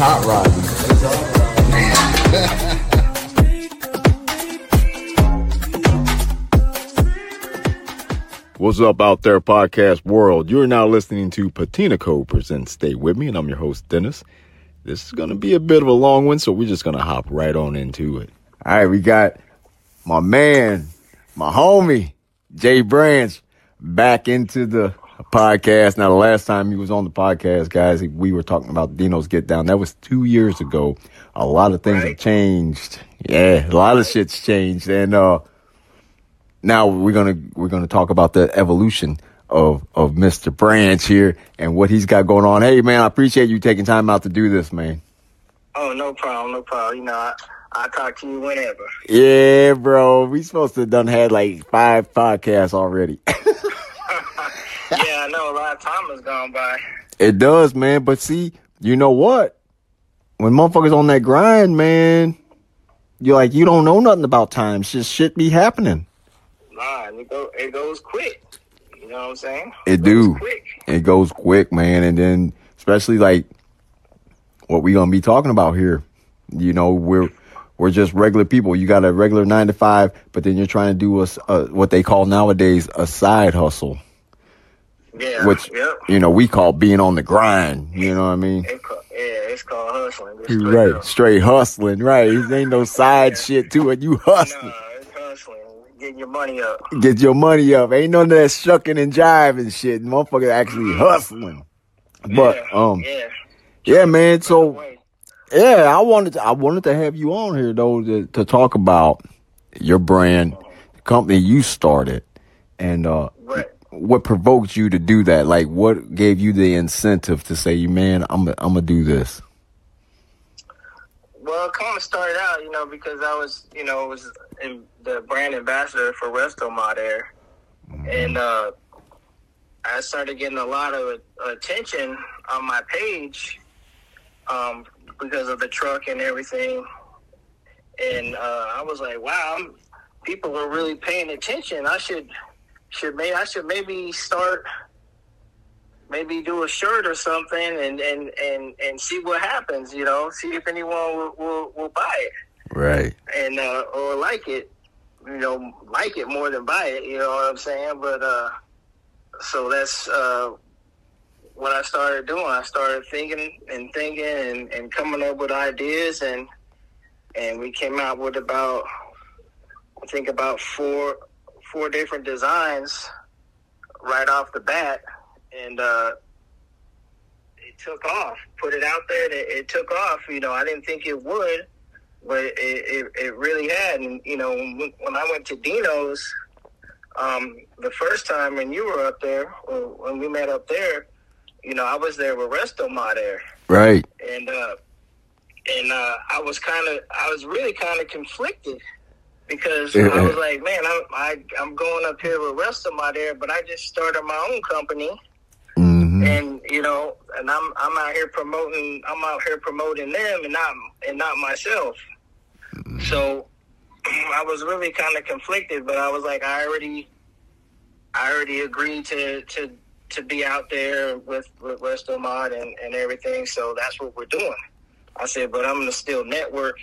It's hot rodding. It's hot rodding. What's up out there, podcast world? You're now listening to Patina Co. presents Stay With Me, and I'm your host, Dennis. This is going to be a bit of a long one, so we're just going to hop right on into it. All right, we got my man, my homie, Jay Branch, back into the podcast. Now, the last time he was on the podcast, guys, we were talking about Dino's Get Down. That was two years ago. A lot of things have changed. Yeah, a lot of shit's changed. And, uh, now we're gonna we're gonna talk about the evolution of of Mr. Branch here and what he's got going on. Hey man, I appreciate you taking time out to do this, man. Oh, no problem, no problem. You know, I I talk to you whenever. Yeah, bro. We supposed to have done had like five podcasts already. yeah, I know a lot of time has gone by. it does, man. But see, you know what? When motherfuckers on that grind, man, you're like you don't know nothing about time. Just shit be happening. Nah, it go it goes quick. You know what I'm saying? It goes do. quick. It goes quick, man. And then especially like what we gonna be talking about here. You know, we're we're just regular people. You got a regular nine to five, but then you're trying to do a, a- what they call nowadays a side hustle, Yeah. which yep. you know we call being on the grind. You know what I mean? It yeah, it's called hustling. Just straight Right, up. straight hustling. Right, there ain't no side shit to it. You hustling. Nah, it's hustling. Getting your money up. Get your money up. Ain't none of that shucking and jiving shit. Motherfucker actually hustling. But yeah, um, yeah. yeah, man. So Yeah, I wanted to, I wanted to have you on here though to, to talk about your brand, the company you started, and uh, Right. What provoked you to do that. Like, what gave you the incentive to say, you "Man, I'm I'm gonna do this." Well, kind of started out, you know, because I was, you know, was in the brand ambassador for Resto Mod Air, and uh, I started getting a lot of attention on my page um, because of the truck and everything. And uh, I was like, wow, I'm, people are really paying attention. I should should maybe I should maybe start maybe do a shirt or something and and and and see what happens. You know, see if anyone will will, will buy it Right. and uh, or like it, you know, like it more than buy it. You know what I'm saying? But uh, so that's uh, what I started doing. I started thinking and thinking and, and coming up with ideas, and and we came out with about I think about four four different designs right off the bat, and uh, it took off. Put it out there, and it, it took off. You know, I didn't think it would but it, it, it really had. And, you know, when, when I went to Dino's um, the first time when you were up there, or when we met up there, you know, I was there with Restomod Air. Right. And, uh, and uh, I was kind of, I was really kind of conflicted because I was like, man, I'm, I, I'm going up here with Restomod Air, but I just started my own company hmm and you know, and I'm I'm out here promoting I'm out here promoting them and not and not myself. So I was really kind of conflicted, but I was like, I already I already agreed to to to be out there with with Resto Mod and and everything. So that's what we're doing. I said, but I'm gonna still network,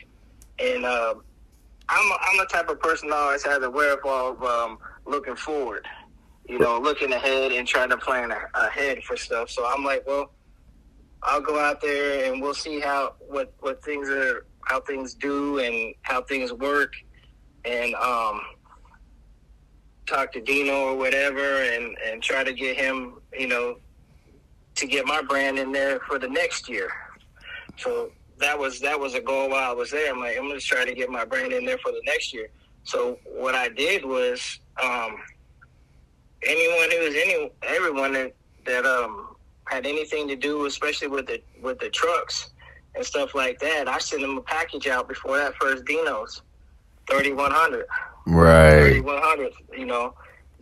and uh, I'm I'm the type of person that always has a wherewithal of um, looking forward you know, looking ahead and trying to plan ahead for stuff. So I'm like, well, I'll go out there and we'll see how what what things are how things do and how things work, and um, talk to Dino or whatever, and and try to get him, you know, to get my brand in there for the next year. So that was that was a goal while I was there. I'm like, I'm gonna try to get my brand in there for the next year. So what I did was. Um, anyone who was any everyone that that um had anything to do, especially with the with the trucks and stuff like that, I sent them a package out before that first Dino's, thirty one hundred. Right. Thirty one hundred. You know,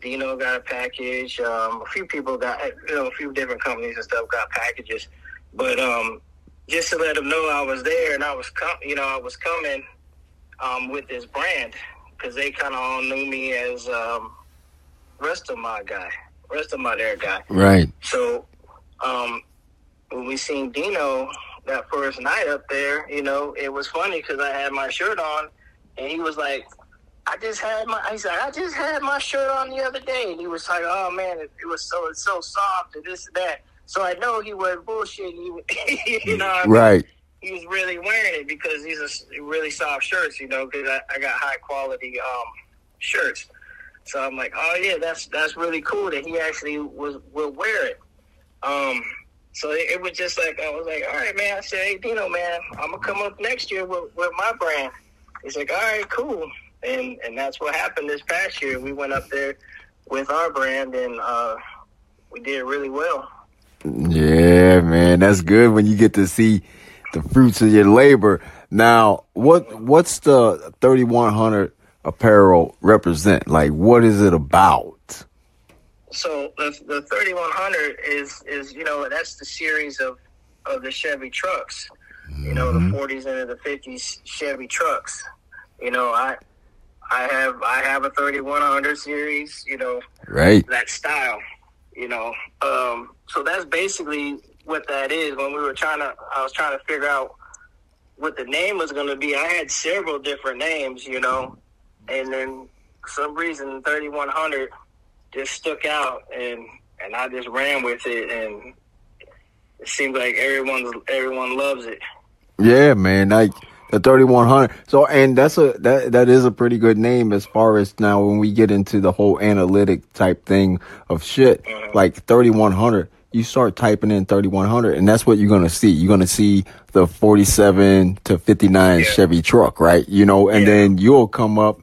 Dino got a package. Um, a few people got you know a few different companies and stuff got packages, but um, just to let them know I was there and I was com- you know I was coming um, with this brand because they kind of all knew me as um, Restomod guy, Restomod Air guy. Right. So um, when we seen Dino, that first night up there, you know, it was funny because I had my shirt on, and he was like, "I just had my," he said, "I just had my shirt on the other day," and he was like, "Oh man, it, it was so it's so soft and this and that." So I know he wasn't bullshitting. He, you know, what I mean? Right. he was really wearing it because these are really soft shirts, you know, because I, I got high quality um, shirts. So I'm like, oh yeah, that's that's really cool that he actually was will wear it. Um, so it, it was just like I was like, all right, man. I said, hey, Dino, man, I'm gonna come up next year with, with my brand. He's like, all right, cool. And and that's what happened this past year. We went up there with our brand and uh, we did really well. Yeah, man, that's good when you get to see the fruits of your labor. Now, what what's the 3100 apparel represent? Like what is it about? So the the 3100 is is you know that's the series of of the Chevy trucks. You know the mm-hmm. 40s and the 50s Chevy trucks. You know I I have I have a 3100 series. You know Right. that style. You know, um, so that's basically what that is. When we were trying to, I was trying to figure out what the name was going to be. I had several different names, you know, and then some reason 3100 just stuck out, and and I just ran with it, and it seems like everyone everyone loves it. Yeah, man. Like the 3100. So, and that's a, that, that is a pretty good name as far as now when we get into the whole analytic type thing of shit, mm-hmm. like 3100, you start typing in 3100 and that's what you're going to see. You're going to see the 47 to 59 Yeah. Chevy truck, right? You know, and Yeah. then you'll come up,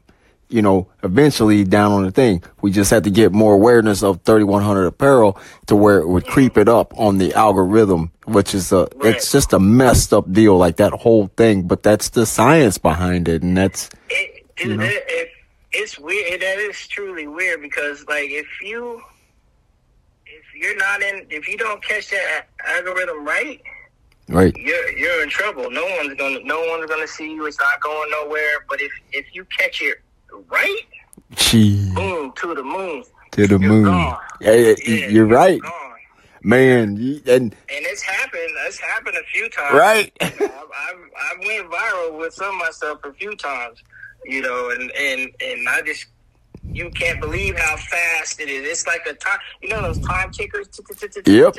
you know, eventually down on the thing. We just had to get more awareness of 3100 apparel to where it would creep it up on the algorithm, which is a, Right. it's just a messed up deal, like that whole thing. But that's the science behind it, and that's it, it, You know? it, it it's weird. That is truly weird because, like, if you if you're not in, if you don't catch that algorithm right, right. you're you're in trouble. No one's gonna no one's gonna see you. It's not going nowhere. But if if you catch it right, Gee, boom to the moon. to the You're moon. gone. Yeah, yeah, Yeah, you're right, Gone. man. you- And And it's happened. It's happened a few times. right, I've, I've, I've went viral with some of my a few times, you know, and, and, and I just, you can't believe how fast it is. It's like a time, you know, those time tickers. Yep.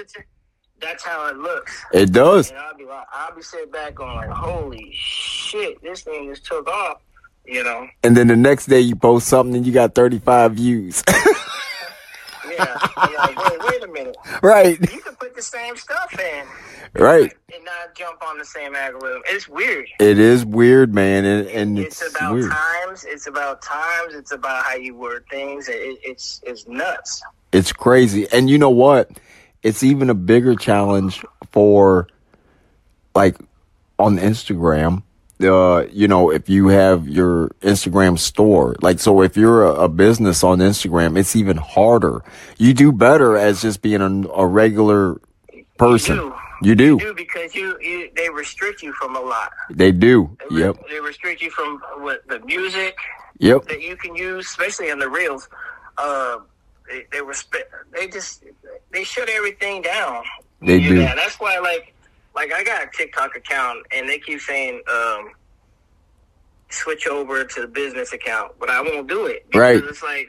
That's how it looks. it does. And I'll be like, I'll be sitting back going like, holy shit, this thing just took off, you know. And then the next day you post something and you got 35 views. Yeah. Like, wait, wait a minute. right, You can put the same stuff in right. and not jump on the same algorithm. It's weird. It is weird, man, and, and it's, it's, about weird. times. It's about times. It's about how you word things. It, it's it's nuts. It's crazy. And you know what? It's even a bigger challenge for like on Instagram. Uh, you know, if you have your Instagram store, like, so if you're a, a business on Instagram, it's even harder. You do better as just being a, a regular person. do. You do. You do because you, you they restrict you from a lot. They do. They, re- Yep. they restrict you from what the music Yep. that you can use, especially on the reels. Uh, they, they respect. They just they shut everything down. They do. know, That's why, like, like I got a TikTok account, and they keep saying, um, switch over to the business account, but I won't do it. Right. It's like,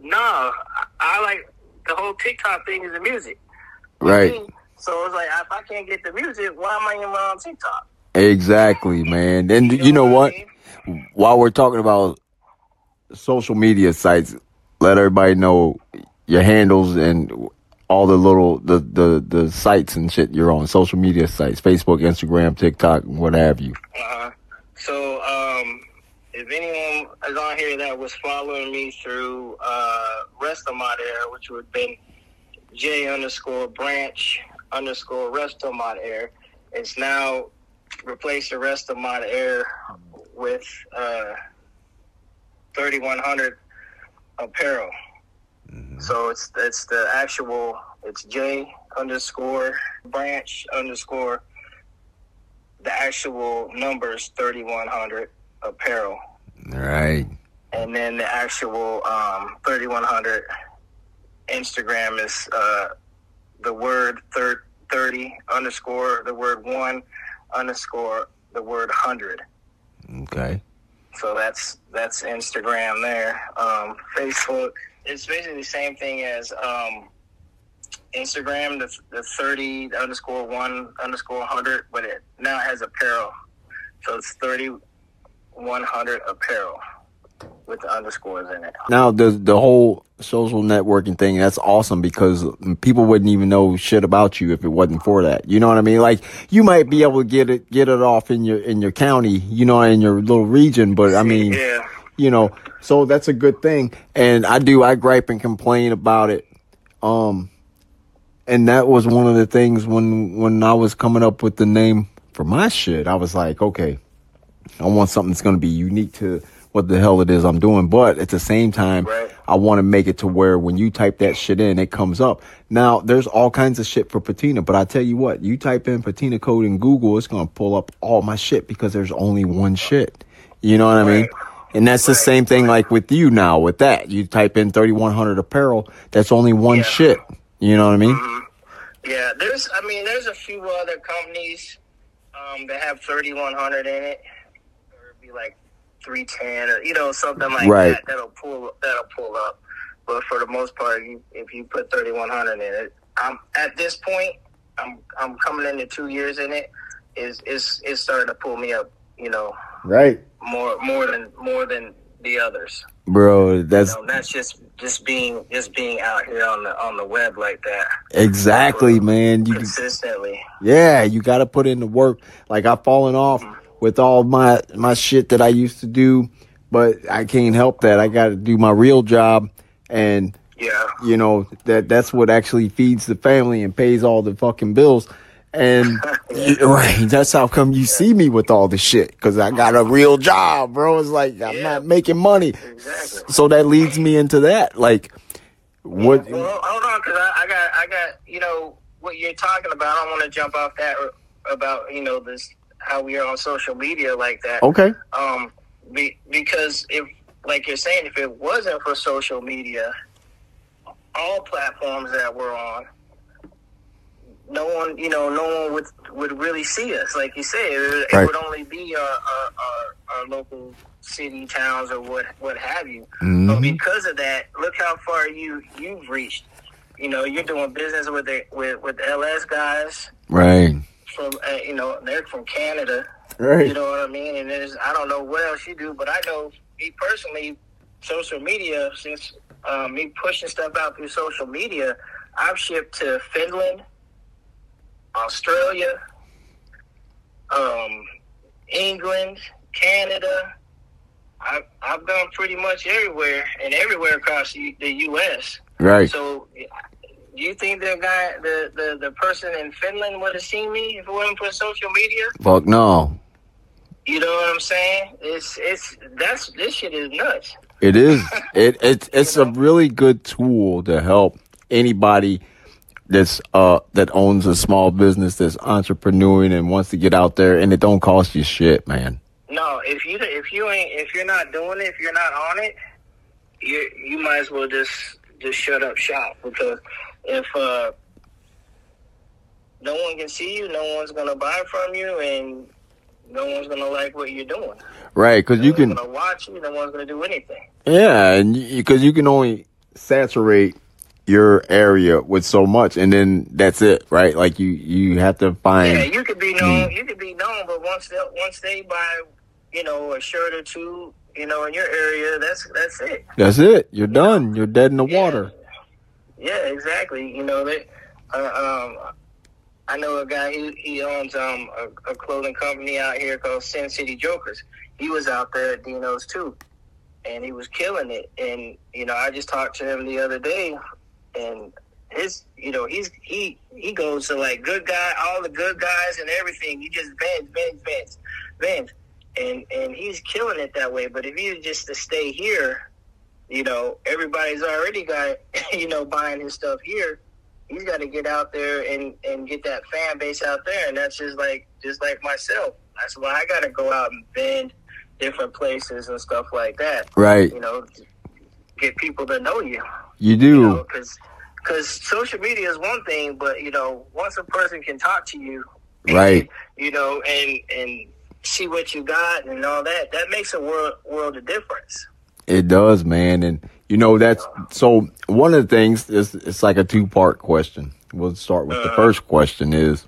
no, I, I like the whole TikTok thing is the music. Right. So it's like, if I can't get the music, why am I even on TikTok? Exactly, man. And you know what? I mean? while we're talking about social media sites, let everybody know your handles and all the little the the the sites and shit you're on social media sites, Facebook, Instagram, TikTok, what have you. Uh-huh. so, um, if anyone is on here that was following me through uh, Restomod Air, which would have been J underscore branch underscore Restomod Air, it's now replaced the Restomod Air with uh, 3100 apparel. So it's it's the actual it's J underscore branch underscore the actual numbers 3100 apparel Right. and then the actual um, 3100 instagram is uh, the word thir- thirty underscore the word one underscore the word hundred. Okay. So that's that's Instagram there. Um, Facebook, it's basically the same thing as um, Instagram, the, the 30 underscore one underscore 100, but it now has apparel. So it's 3100 apparel with the underscores in it. Now the the whole social networking thing that's awesome because people wouldn't even know shit about you if it wasn't for that. You know what I mean? Like you might be able to get it get it off in your in your county, you know, in your little region, but I mean, Yeah. You know, so that's a good thing. And I do I gripe and complain about it. Um and that was one of the things when when I was coming up with the name for my shit. I was like, okay, I want something that's going to be unique to what the hell it is I'm doing. But at the same time. I want to make it to where when you type that shit in, it comes up. Now, there's all kinds of shit for patina, but I tell you what, you type in patina code in Google, it's going to pull up all my shit because there's only one shit. You know what I mean? And that's the same thing like with you now with that. You type in 3100 apparel, that's only one Yeah. shit. You know what I mean? Yeah, there's. I mean, there's a few other companies um, that have 3100 in it, or it'd be like 310, or you know, something like Right. that. That'll pull. That'll pull up. But for the most part, you, if you put 3100 in it, I'm at this point. I'm I'm coming into two years in it. Is is is starting to pull me up. You know, Right. More more than more than the others. Bro, that's So that's just just being just being out here on the on the web like that exactly, man. You consistently. Yeah, you got to put in the work. Like I've fallen off mm-hmm. with all my my shit that I used to do, but I can't help that. I got to do my real job, and Yeah. you know that that's what actually feeds the family and pays all the fucking bills. And right, that's how come you see me with all the shit because I got a real job, bro. It's like I'm Yeah. not making money, Exactly. so that leads me into that. Like, what? Well, hold on, because I, I got, I got, you know, what you're talking about. I don't want to jump off that about, you know, this how we are on social media like that. Okay, Um, be, because if, like you're saying, if it wasn't for social media, all platforms that we're on, no one, you know, no one would would really see us. Like you said, it, it would only be our, our, our, our local city, towns, or what what have you. But Mhm. because of that, look how far you you've reached. You know, you're doing business with the with with the LS guys right, from uh, you know they're from Canada. Right? You know what I mean? And there's I don't know what else you do, but I know me personally, social media since um, me pushing stuff out through social media, I've shipped to Finland, Australia, um, England, Canada. I've I've gone pretty much everywhere and everywhere across the, the U.S. right. So, do you think the guy, the, the, the person in Finland would have seen me if it wasn't for social media? Fuck no. You know what I'm saying? It's it's that's this shit is nuts. It is. It it's it's a really good tool to help anybody that's uh that owns a small business that's entrepreneuring and wants to get out there and it don't cost you shit, man. No, if you if you ain't if you're not doing it, if you're not on it, you you might as well just just shut up shop because if uh no one can see you, no one's gonna buy from you, and no one's gonna like what you're doing. Right? Cuz No you can watch you. No one's gonna do anything. yeah, and because you can only saturate your area with so much and then that's it, right? Like you you have to find Yeah, you could be known. You could be known, but once they once they buy, you know, a shirt or two, you know, in your area, that's that's it. that's it. You're done. You're dead in the Yeah. water. Yeah, exactly. You know that. Uh, um, I know a guy. He he owns um a, a clothing company out here called Sin City Jokers. He was out there at Dino's too, and he was killing it. And you know, I just talked to him the other day, and his you know he's he he goes to like good guy, all the Goodguys and everything. He just bends bends bends vends, and and he's killing it that way. But if you just to stay here, you know, everybody's already got, you know, buying his stuff here. He's got to get out there and, and get that fan base out there. And that's just like, just like myself. That's why I got to go out and bend different places and stuff like that, Right. you know, get people to know you, You you do. know, because because social media is one thing, but you know, once a person can talk to you, Right. you know, and and see what you got and all that, that makes a world world of difference. It does, man. And you know, that's so one of the things is it's like a two part question. We'll start with the Uh-huh. first question is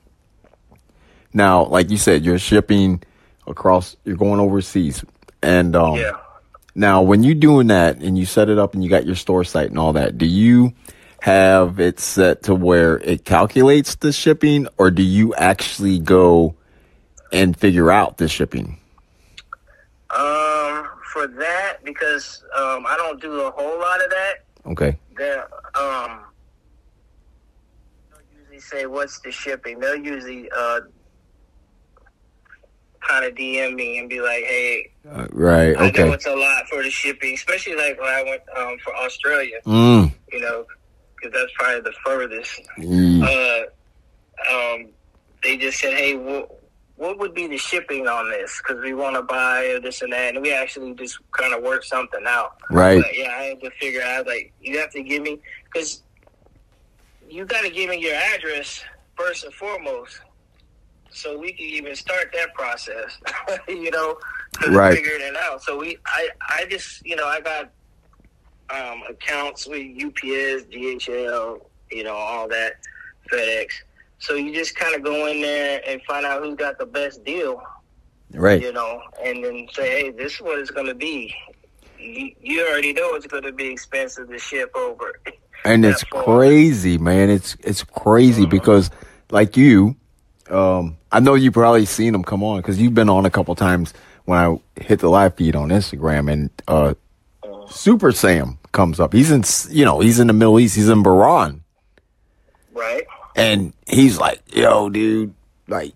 now, like you said, you're shipping across you're going overseas. And um Yeah. Now when you're doing that and you set it up and you got your store site and all that, do you have it set to where it calculates the shipping or do you actually go and figure out the shipping? Um, for that because um, I don't do a whole lot of that. Okay. They um, they'll usually say what's the shipping. They'll usually uh kind of DM me and be like, hey, Uh, right. I know Okay. it's a lot for the shipping, especially like when I went um, for Australia. Mm. You know, because that's probably the furthest. Mm. Uh, um, they just said, hey, what what would be the shipping on this? Because we want to buy this and that, and we actually just kind of worked something out. Right. But yeah, I had to figure out like you have to give me because you got to give me your address first and foremost, so we can even start that process. you know, to Right. figuring it out. So we, I, I just, you know, I got um, accounts with UPS, DHL, you know, all that, FedEx. So you just kind of go in there and find out who's got the best deal Right. you know, and then say, hey, this is what it's going to be. You, you already know it's going to be expensive to ship over. and it's far. crazy, man. It's it's crazy because, like you, um, I know you probably seen them come on because you've been on a couple times when I hit the live feed on Instagram, and uh, Super Sam comes up. He's in, s- you know, he's in the Middle East. He's in Bahrain, Right? and he's like, "Yo, dude, like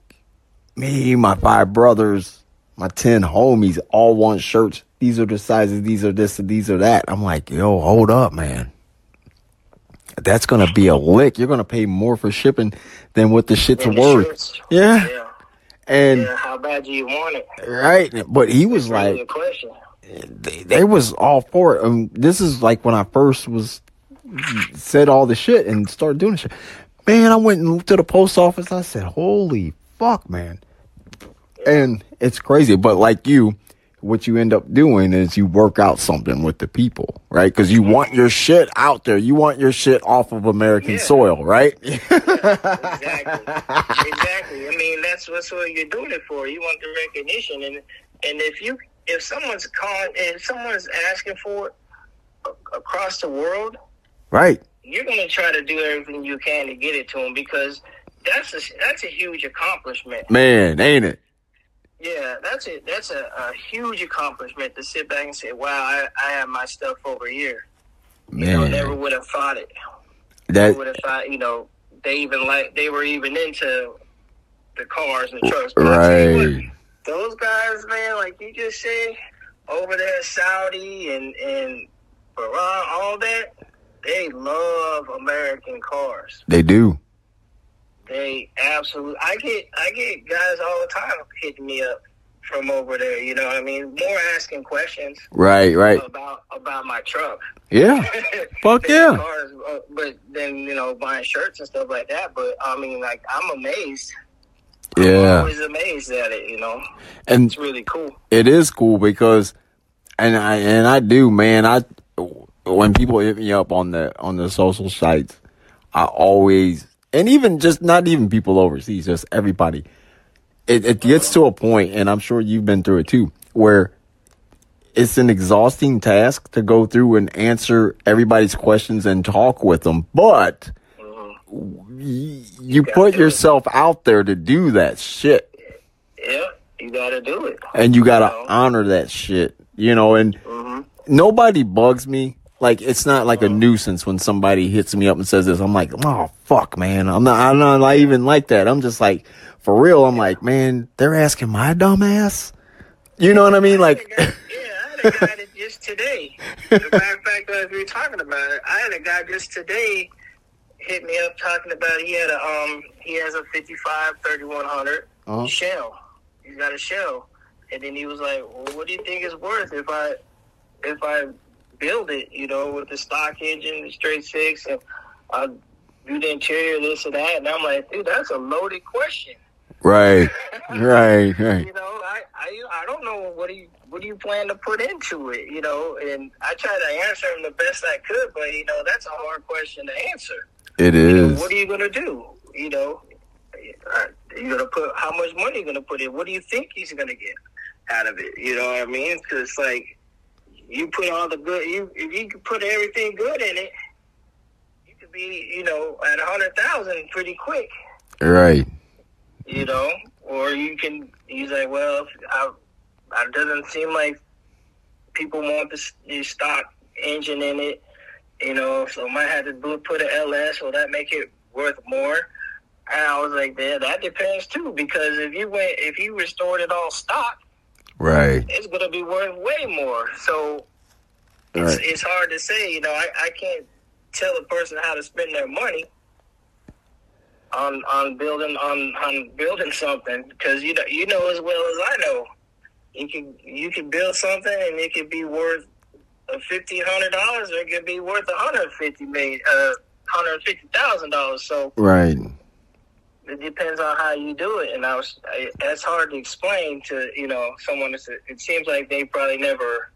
me, my five brothers, my ten homies, all want shirts. These are the sizes. These are this and these are that." I'm like, "Yo, hold up, man." That's gonna be a lick. You're gonna pay more for shipping than what the shit's worth. Yeah. Yeah. And Yeah, how bad do you want it? right, but he was Really like, they, they was all for it. Um, this is like when I first was said all the shit and started doing the shit. Man, I went to the post office. I said, "Holy fuck, man!" And it's crazy, but like you, what you end up doing is you work out something with the people, right? Because you want your shit out there. You want your shit off of American Yeah. soil, right? Exactly. exactly. I mean, that's that's what you're doing it for. You want the recognition, and and if you if someone's calling, if someone's asking for it across the world, right. you're going to try to do everything you can to get it to them because that's a that's a huge accomplishment. Man, ain't it? Yeah, that's a that's a, a huge accomplishment to sit back and say, "Wow, I, I have my stuff over here." You know, never would have thought it. that would have thought, you know, they even like they were even into the cars and trucks. But you what, right. those guys, man, like you just say, over there, Saudi and and Bahrain, all that, they love American cars. They do. They absolutely. I get I get guys all the time hitting me up from over there. You know what I mean? More asking questions Right, right. about about my truck. Yeah. Fuck yeah. Cars, uh, but then you know buying shirts and stuff like that. But I mean, like I'm amazed. Yeah. I'm always amazed at it. You know, And it's really cool. it is cool because and I and I do, man. I when people hit me up on the on the social sites, I always and even just not even people overseas, just everybody. It it gets to a point, and I'm sure you've been through it too, where it's an exhausting task to go through and answer everybody's questions and talk with them, but you put yourself out there to do that shit Yeah, you got to do it. and you gotta know? honor that shit, you know. And hmm nobody bugs me. Like it's not like a nuisance when somebody hits me up and says this. I'm like, oh fuck, man. I'm not. I'm not like, even like that. I'm just like, for real. I'm like, man, they're asking my dumb ass. You know what I mean? Like, yeah, I had a guy that just today. As a matter of fact, as we were talking about it, I had a guy just today hit me up talking about he had a um he has a 55 3100 Uh-huh. shell. He's got a shell, and then he was like, well, "What do you think it's worth if I if I build it? You know, with the stock engine, the straight six, and I'll do the interior, this and that. And I'm like, dude, that's a loaded question. Right. Right. Right. You know, I, I, I don't know what do you what do you plan to put into it, you know? And I try to answer them the best I could, but you know, that's a hard question to answer. It is. You know, what are you gonna do? You know, uh, you're you gonna put how much money you gonna put in? What do you think he's gonna get out of it? You know what I mean? Because like you put all the good, you if you could put everything good in it, you could be you know at a hundred thousand pretty quick. Right. You know, or you can he's like, well, I, it doesn't seem like people want the, the stock engine in it. You know, so might have to put an LS, so that make it worth more. And I was like, yeah, that depends too, because if you went, if you restored it all stock, Right. it's gonna be worth way more. So it's, Right. it's hard to say. You know, I, I can't tell a person how to spend their money on on building on on building something because you know you know as well as I know you can you can build something and it could be worth fifteen hundred dollars or it could be worth a hundred fifty million uh hundred fifty thousand dollars. So Right. It depends on how you do it, and I was I, that's hard to explain to you know someone. That's, it seems like they probably never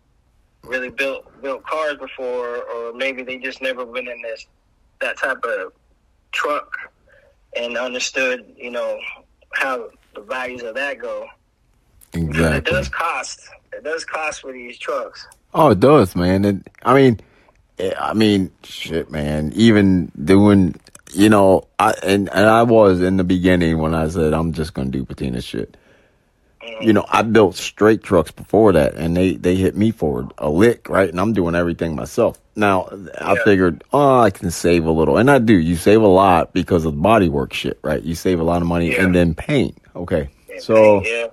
really built built cars before, or maybe they just never been in this that type of truck and understood you know how the values of that go. Exactly. It does cost. It does cost for these trucks. Oh, it does, man. And I mean, I mean, shit, man. Even doing, you know, I and and I was in the beginning when I said I'm just gonna do patina shit. You know, I built straight trucks before that, and they they hit me for a lick, right? And I'm doing everything myself. Now I Yeah. figured, oh, I can save a little, and I do. You save a lot because of the bodywork shit, right? You save a lot of money, Yeah. and then paint. Okay, so yeah,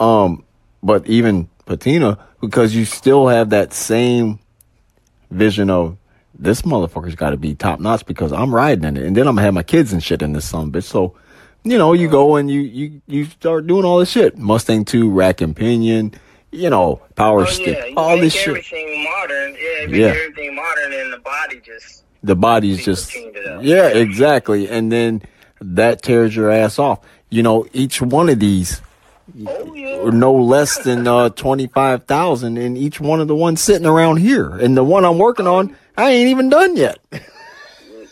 um, but even patina because you still have that same vision of this motherfucker's got to be top notch because I'm riding in it, and then I'm gonna have my kids and shit in this son bitch. So, you know, you go and you you you start doing all this shit. Mustang two rack and pinion, you know, power oh stick, yeah, all this shit. everything modern. Yeah, Yeah. everything modern, and the body just The body's just tuned it out. yeah, exactly, and then that tears your ass off. You know, each one of these oh yeah. no less than uh, 25,000 in each one of the ones sitting around here. And the one I'm working on, I ain't even done yet.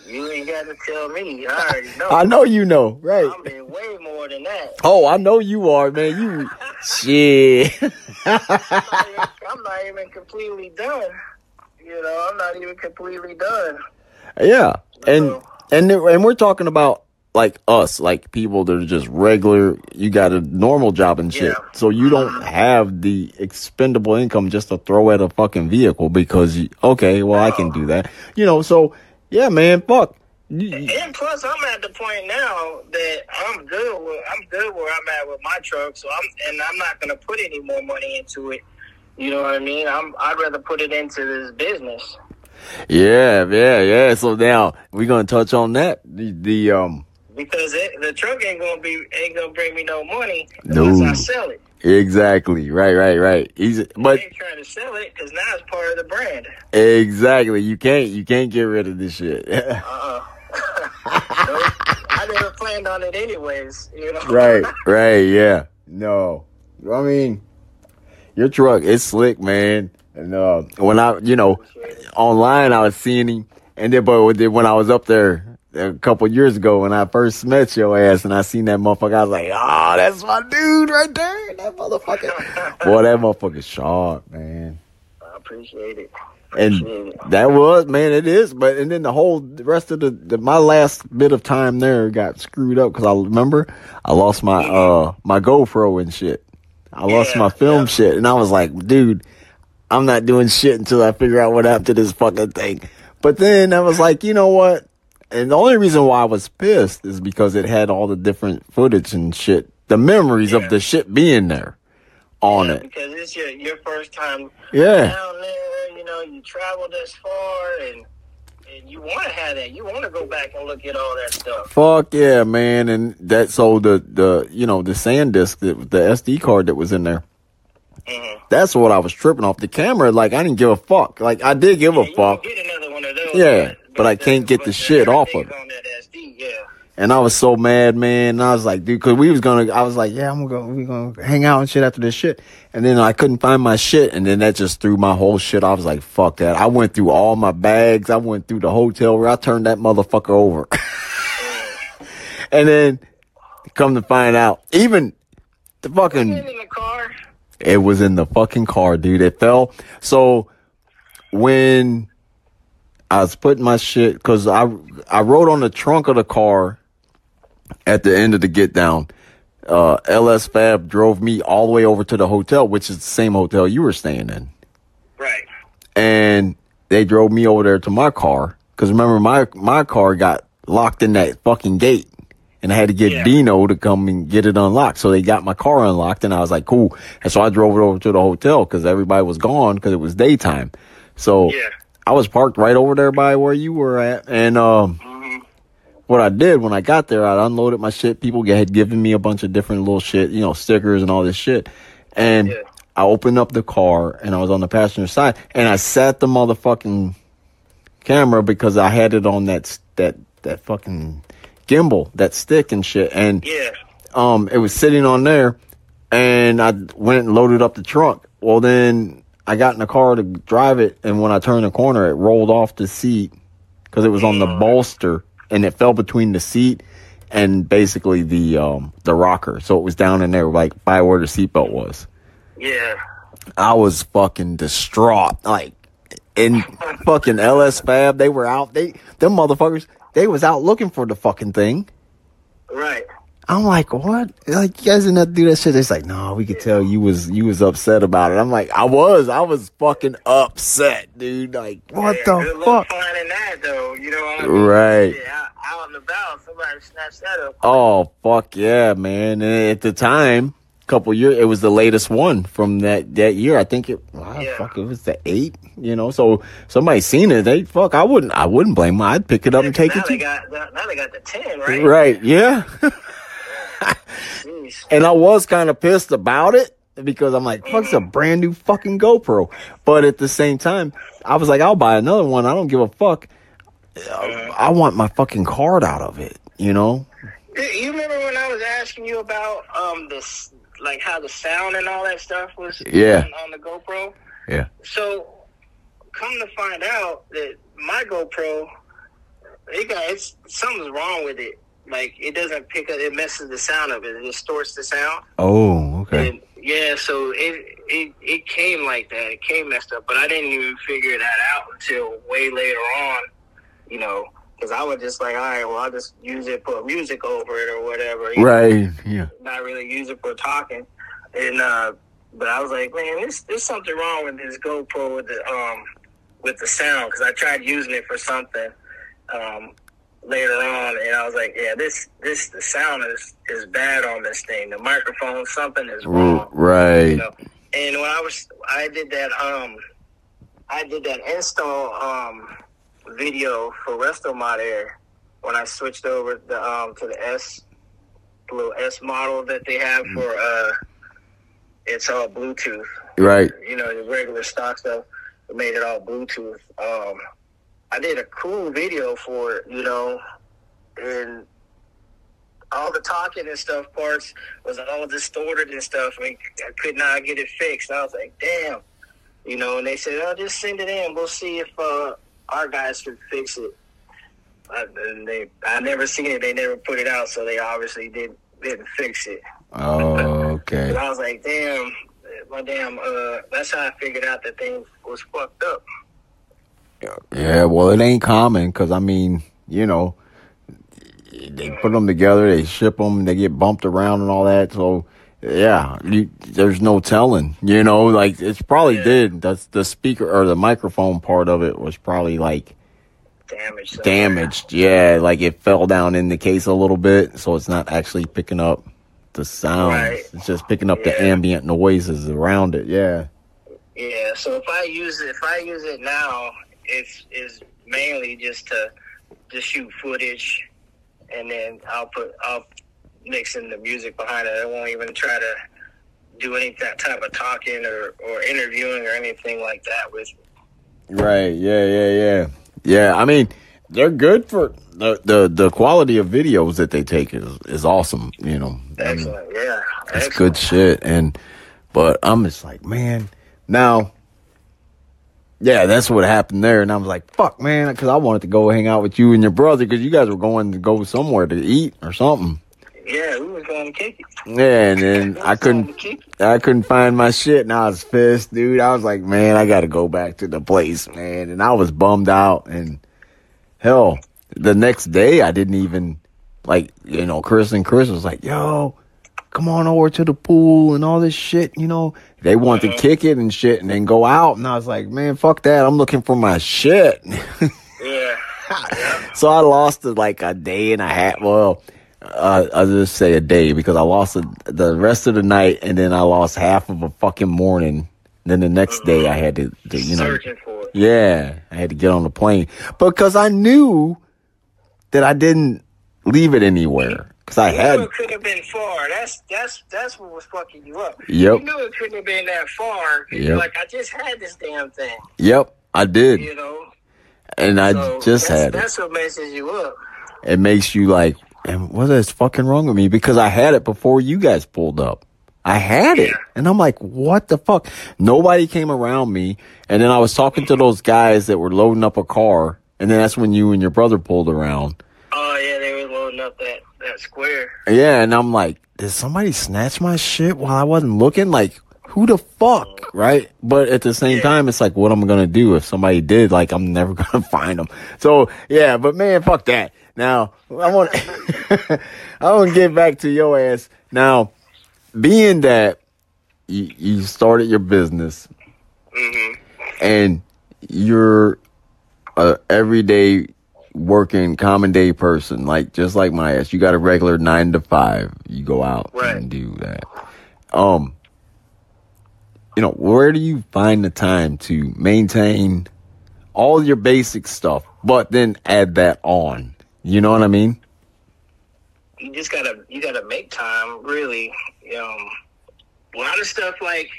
You ain't got to tell me. I already know. I know you know, right? I'm in way more than that. Oh, I know you are, man. You shit. I'm not even- I'm not even completely done. You know, I'm not even completely done. yeah. And and and we're talking about like us, like people that are just regular, you got a normal job and shit. Yeah. So you don't have the expendable income just to throw at a fucking vehicle because you, okay, well I can do that. You know, so yeah, man, fuck. And plus, I'm at the point now that I'm good. With, I'm good where I'm at with my truck. So I'm, and I'm not gonna put any more money into it. You know what I mean? I'm. I'd rather put it into this business. Yeah, yeah, yeah. So now we're gonna touch on that. The the um Because it, the truck ain't gonna be ain't gonna bring me no money No. unless I sell it. exactly right, right, right. He's but ain't trying to sell it because now it's part of the brand. exactly you can't you can't get rid of this shit. Uh-uh. Nope. I never planned on it anyways. You know. right, right, yeah. No, I mean your truck is slick, man. And uh, when I you know online I was seeing him, and then but when I was up there a couple years ago when I first met your ass and I seen that motherfucker, I was like, oh, that's my dude right there, that motherfucker. Boy, that motherfucker sharp, man. I appreciate it. And it. that was man, it is. But and then the whole the rest of the, the my last bit of time there got screwed up because I remember I lost my uh my GoPro and shit. I lost Yeah, my film yeah. shit, and I was like, dude, I'm not doing shit until I figure out what happened to this fucking thing. But then I was like, you know what? And the only reason why I was pissed is because it had all the different footage and shit, the memories Yeah. of the shit being there on Yeah, it. because it's your your first time Yeah. down there. You know, you traveled this far, and and you want to have that. You want to go back and look at all that stuff. Fuck yeah, man! And that so the the you know the SanDisk, the, the SD card that was in there. Mhm. That's what I was tripping off the camera. Like I didn't give a fuck. Like I did give a you fuck. get another one of those. Yeah. But I can't get the shit off of it. On that SD, yeah. And I was so mad, man. And I was like, dude, cause we was gonna, I was like, yeah, I'm gonna, go we gonna hang out and shit after this shit. And then I couldn't find my shit. And then that just threw my whole shit. I was like, fuck that. I went through all my bags. I went through the hotel where I turned that motherfucker over. and then come to find out, even the fucking, in the it was in the fucking car, dude. It fell. So when I was putting my shit, cause I, I rode on the trunk of the car at the end of the get down. Uh, LS Fab drove me all the way over to the hotel, which is the same hotel you were staying in. Right. And they drove me over there to my car. Cause remember my, my car got locked in that fucking gate and I had to get Yeah. Dino to come and get it unlocked. So they got my car unlocked and I was like, cool. And so I drove it over to the hotel cause everybody was gone cause it was daytime. So Yeah. I was parked right over there by where you were at. And, um, what I did when I got there, I unloaded my shit. People had given me a bunch of different little shit, you know, stickers and all this shit. And Yeah. I opened up the car and I was on the passenger side and I sat the motherfucking camera because I had it on that, that, that fucking gimbal, that stick and shit. And Yeah. um, it was sitting on there, and I went and loaded up the trunk. Well, then I got in the car to drive it, and when I turned the corner, it rolled off the seat because it was on the bolster, and it fell between the seat and basically the um the rocker. So it was down in there, like by where the seatbelt was. Yeah. I was fucking distraught, like. in fucking LS Fab, they were out. They them motherfuckers, they was out looking for the fucking thing. Right. I'm like, what? Like, you guys didn't have to do that shit. It's like, no, we could tell you was you was upset about it. I'm like, I was, I was fucking upset, dude. Like, what Yeah, the fuck? that though. You know what I mean? Right. Yeah, out, and about, somebody snatched that up. Oh fuck yeah, man! And at the time, couple years, it was the latest one from that that year. I think it, wow, Yeah. fuck, it was the eight. You know, so somebody seen it. They fuck, I wouldn't, I wouldn't blame them. I'd pick it up and take now it they to. got now they got the ten, right? Right? Yeah. And I was kind of pissed about it because I'm like, fuck, it's a brand new fucking GoPro. But at the same time, I was like, I'll buy another one. I don't give a fuck. Uh, I want my fucking card out of it, you know? You- You remember when I was asking you about um this, like how the sound and all that stuff was Yeah. on, on the GoPro? Yeah. So, come to find out that my GoPro, it got it's something's wrong with it. Like it doesn't pick up, it messes the sound up. It It distorts the sound. Oh, okay. And yeah, so it it it came like that. It came messed up, but I didn't even figure that out until way later on. You know, because I was just like, all right, well, I'll just use it, put music over it or whatever. you know, Right. Yeah. Not really use it for talking. And uh, but I was like, man, this there's something wrong with this GoPro with the um with the sound because I tried using it for something um later on, and I was like, yeah, this this the sound is is bad on this thing. The microphone, something is wrong. Right. You know? And when I was, I did that um, I did that install um video for Restomod Air when I switched over the um to the S the little S model that they have for uh, it's all Bluetooth Right. you know, the regular stock stuff. Made it all Bluetooth. Um, I did a cool video for it, you know, and all the talking and stuff parts was all distorted and stuff. I mean, I could not get it fixed. I was like, damn, you know, and they said, oh, just send it in. We'll see if uh, our guys can fix it. I, and they, I never seen it. They never put it out, so they obviously didn't didn't fix it. Oh, okay. And I was like, damn, my damn, uh, that's how I figured out that thing was fucked up. Yeah, well, it ain't common because I mean, you know, they put them together, they ship them, they get bumped around and all that. So, yeah, you, there's no telling. You know, like it's probably Yeah. did. That's the speaker or the microphone part of it was probably like Damaged. damaged. Yeah, like it fell down in the case a little bit, so it's not actually picking up the sounds. Right. It's just picking up the ambient noises around it. Yeah. Yeah, so if I use it, if I use it now, it's is mainly just to just shoot footage, and then I'll put I'll mix in the music behind it. I won't even try to do any that type of talking or or interviewing or anything like that with. Right. Yeah. Yeah. Yeah. Yeah. I mean, they're good for the, the the quality of videos that they take is is awesome. You know, Excellent. Yeah. it's Excellent. good shit. And but I'm just like, man, now. Yeah, that's what happened there, and I was like, "Fuck, man," because I wanted to go hang out with you and your brother because you guys were going to go somewhere to eat or something. Yeah, we was going to kick it. Yeah, and then I couldn't, I couldn't find my shit, and I was pissed, dude. I was like, man, I got to go back to the place, man, and I was bummed out. And hell, the next day, I didn't even like, you know, Chris and Chris was like, yo, come on over to the pool and all this shit, you know. They wanted to kick it and shit, and then go out, and I was like, man, fuck that. I'm looking for my shit. Yeah. So I lost it like a day and a half. Well, uh, I'll just say a day because I lost it the rest of the night and then I lost half of a fucking morning. Then the next day I had to, to you know, Searching for it. yeah, I had to get on the plane because I knew that I didn't leave it anywhere because I You had, knew it couldn't have been far. That's that's that's what was fucking you up. Yep. You knew it couldn't have been that far. Yep. Like, I just had this damn thing. yep, I did, You know. and I So just had it. That's what messes you up. It makes you like, and what is fucking wrong with me? Because I had it before you guys pulled up. I had it. And I'm like, what the fuck? Nobody came around me. And then I was talking to those guys that were loading up a car. And then that's when you and your brother pulled around. Oh yeah, they were loading up that that square. Yeah. And I'm like, did somebody snatch my shit while I wasn't looking? Like, who the fuck? Right. But at the same Yeah. time, it's like, what am I going to do if somebody did? Like, I'm never going to find them. So yeah, but man, fuck that. Now, I want, I want to get back to your ass. Now, being that you, you started your business hmm and you're a everyday working common day person, like just like my ass, you got a regular nine to five. You go out Right. and do that. Um, you know, where do you find the time to maintain all your basic stuff, but then add that on? You know what I mean? You just gotta you gotta make time. Really, um, a lot of stuff like.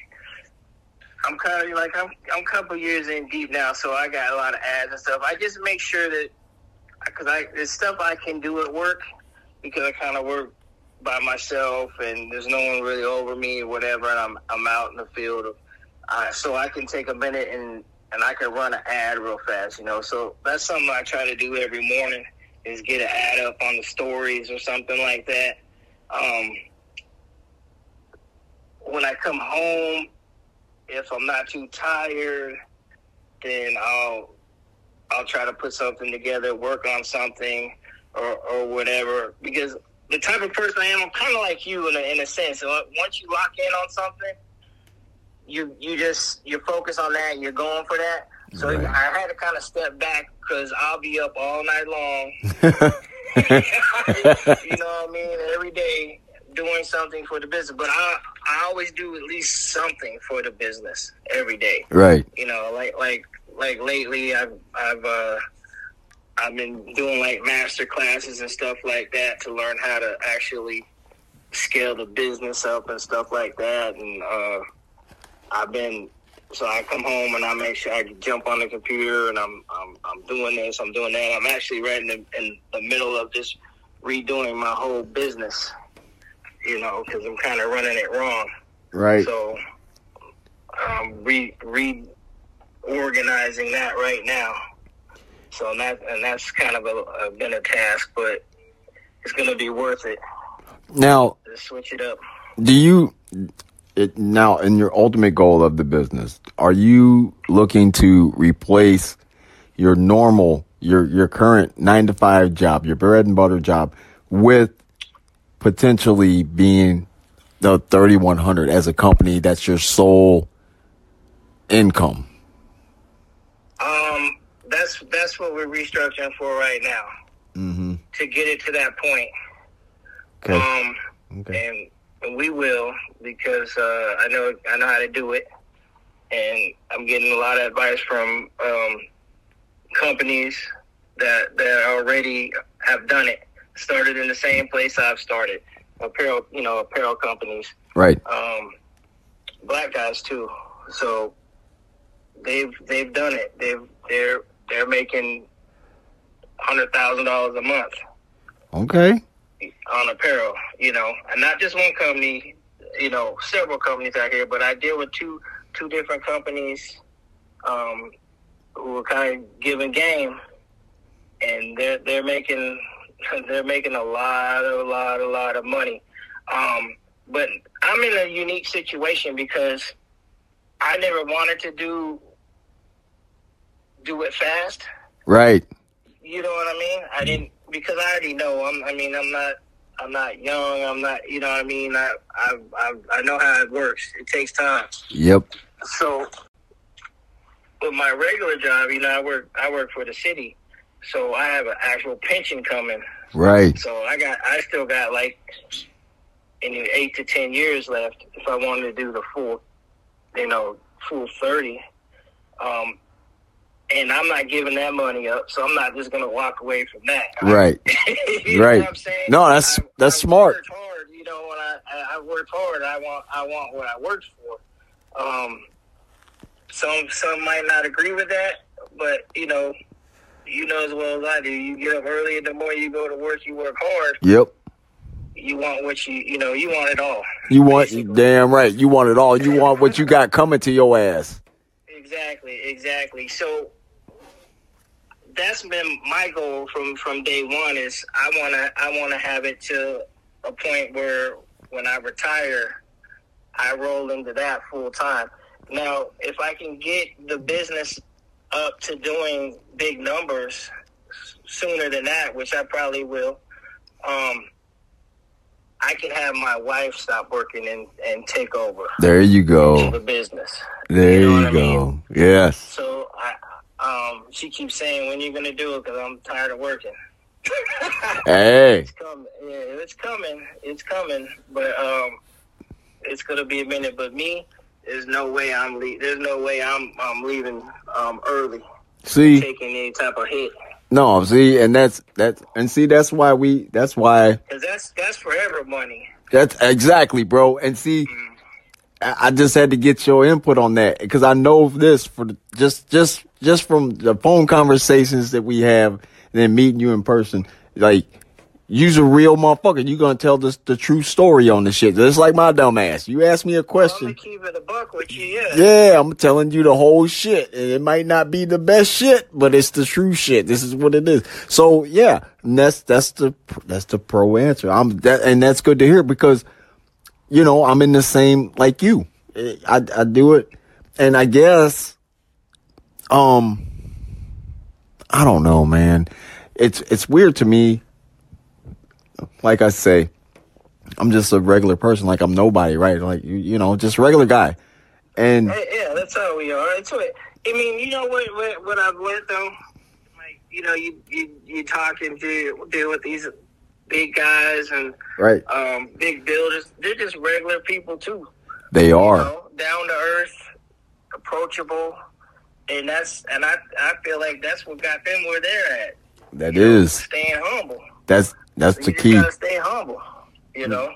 I'm kind of like I'm I'm a couple years in deep now, so I got a lot of ads and stuff. I just make sure that because I there's stuff I can do at work because I kind of work by myself and there's no one really over me or whatever, and I'm I'm out in the field, uh, so I can take a minute and and I can run an ad real fast, you know. So that's something I try to do every morning is get an ad up on the stories or something like that. Um, when I come home, if I'm not too tired, then I'll I'll try to put something together, work on something, or or whatever. Because the type of person I am, I'm kind of like you in a, in a sense. Uh, once you lock in on something, you you just you focus on that. and You're going for that. So Right. I had to kind of step back because I'll be up all night long. you know what I mean? Every day doing something for the business. But I I always do at least something for the business every day. right. You know, like like like lately I've I've uh I've been doing like master classes and stuff like that to learn how to actually scale the business up and stuff like that and uh I've been so I come home and I make sure I jump on the computer and I'm I'm I'm doing this, I'm doing that. I'm actually right in the, in the middle of just redoing my whole business, you know, because I'm kind of running it wrong. Right. So um, re reorganizing that right now. So and that and that's kind of a, a, been a task, but it's going to be worth it Now, switch it up. do you it, now in your ultimate goal of the business are you looking to replace your normal your your current 9 to 5 job your bread and butter job with potentially being the 3100 as a company that's your sole income Um, that's that's what we're restructuring for right now. Mhm to get it to that point. okay. Um, okay. and, and we will because uh, I know I know how to do it, and I'm getting a lot of advice from um, companies that that already have done it. Started in the same place I've started, apparel, you know, apparel companies, right. Um, black guys too. So they've they've done it. They've they're they're making hundred thousand dollars a month Okay. on apparel. You know, and not just one company. You know, several companies out here, but I deal with two two different companies um, who are kind of giving game, and they're they're making they're making a lot, a lot, a lot of money. Um, but I'm in a unique situation because I never wanted to do do it fast. Right. You know what I mean? I didn't because I already know. I'm. I mean, I'm not. I'm not young. I'm not. You know what I mean? I. I. I, I know how it works. It takes time. Yep. So, with my regular job, you know, I work. I work for the city, so I have an actual pension coming. Right. So I got. I still got like, any eight to ten years left if I wanted to do the full, you know, full thirty. Um, and I'm not giving that money up, so I'm not just gonna walk away from that. Right. You know Right. what I'm saying? No, that's- I- that's I smart. Hard, you know, when I, I I worked hard, I want I want what I worked for. Um, some some might not agree with that, but you know, you know as well as I do. You get up early in the morning, you go to work, you work hard. Yep. You want what you you know you want it all. You want Basically. damn right. You want it all. You want what you got coming to your ass. Exactly, exactly. So that's been my goal from from day one. Is I wanna I wanna have it to a point where when I retire, I roll into that full time. Now, if I can get the business up to doing big numbers sooner than that, which I probably will, um, I can have my wife stop working and, and take over There you go. the business. There You know you what I go. Yes. So I, um, she keeps saying, "When you gonna do it?" Because I'm tired of working. Hey. It's coming. Yeah, it's coming. It's coming. But um, it's gonna be a minute. But me, there's no way I'm le- There's no way I'm I'm leaving um early, See, taking any type of hit. no, see, and that's that's and see that's why we that's why Because that's that's forever money. that's exactly, bro. And see, I I just had to get your input on that because I know this for just just just from the phone conversations that we have, and then meeting you in person. Like, you's a real motherfucker. You gonna tell this the true story on the shit. Just like my dumb ass. You ask me a I'm question. gonna keep it a buck with you. Yeah. Yeah, I'm telling you the whole shit. And it might not be the best shit, but it's the true shit. This is what it is. So yeah, and that's that's the that's the pro answer. I'm that, and that's good to hear because you know I'm in the same like you. I I do it, and I guess um I don't know, man. It's it's weird to me. Like I say, I'm just a regular person. Like I'm nobody, right? Like you, you know, just a regular guy. And yeah, that's how we are. It's what I mean. You know what? What, what I've learned though, like you know, you you you talking to deal with these big guys and right, um, big builders. They're just regular people too. they You are. know, down to earth, approachable, and that's and I I feel like that's what got them where they're at. That You know, staying humble. That's that's You the key, gotta stay humble. You know,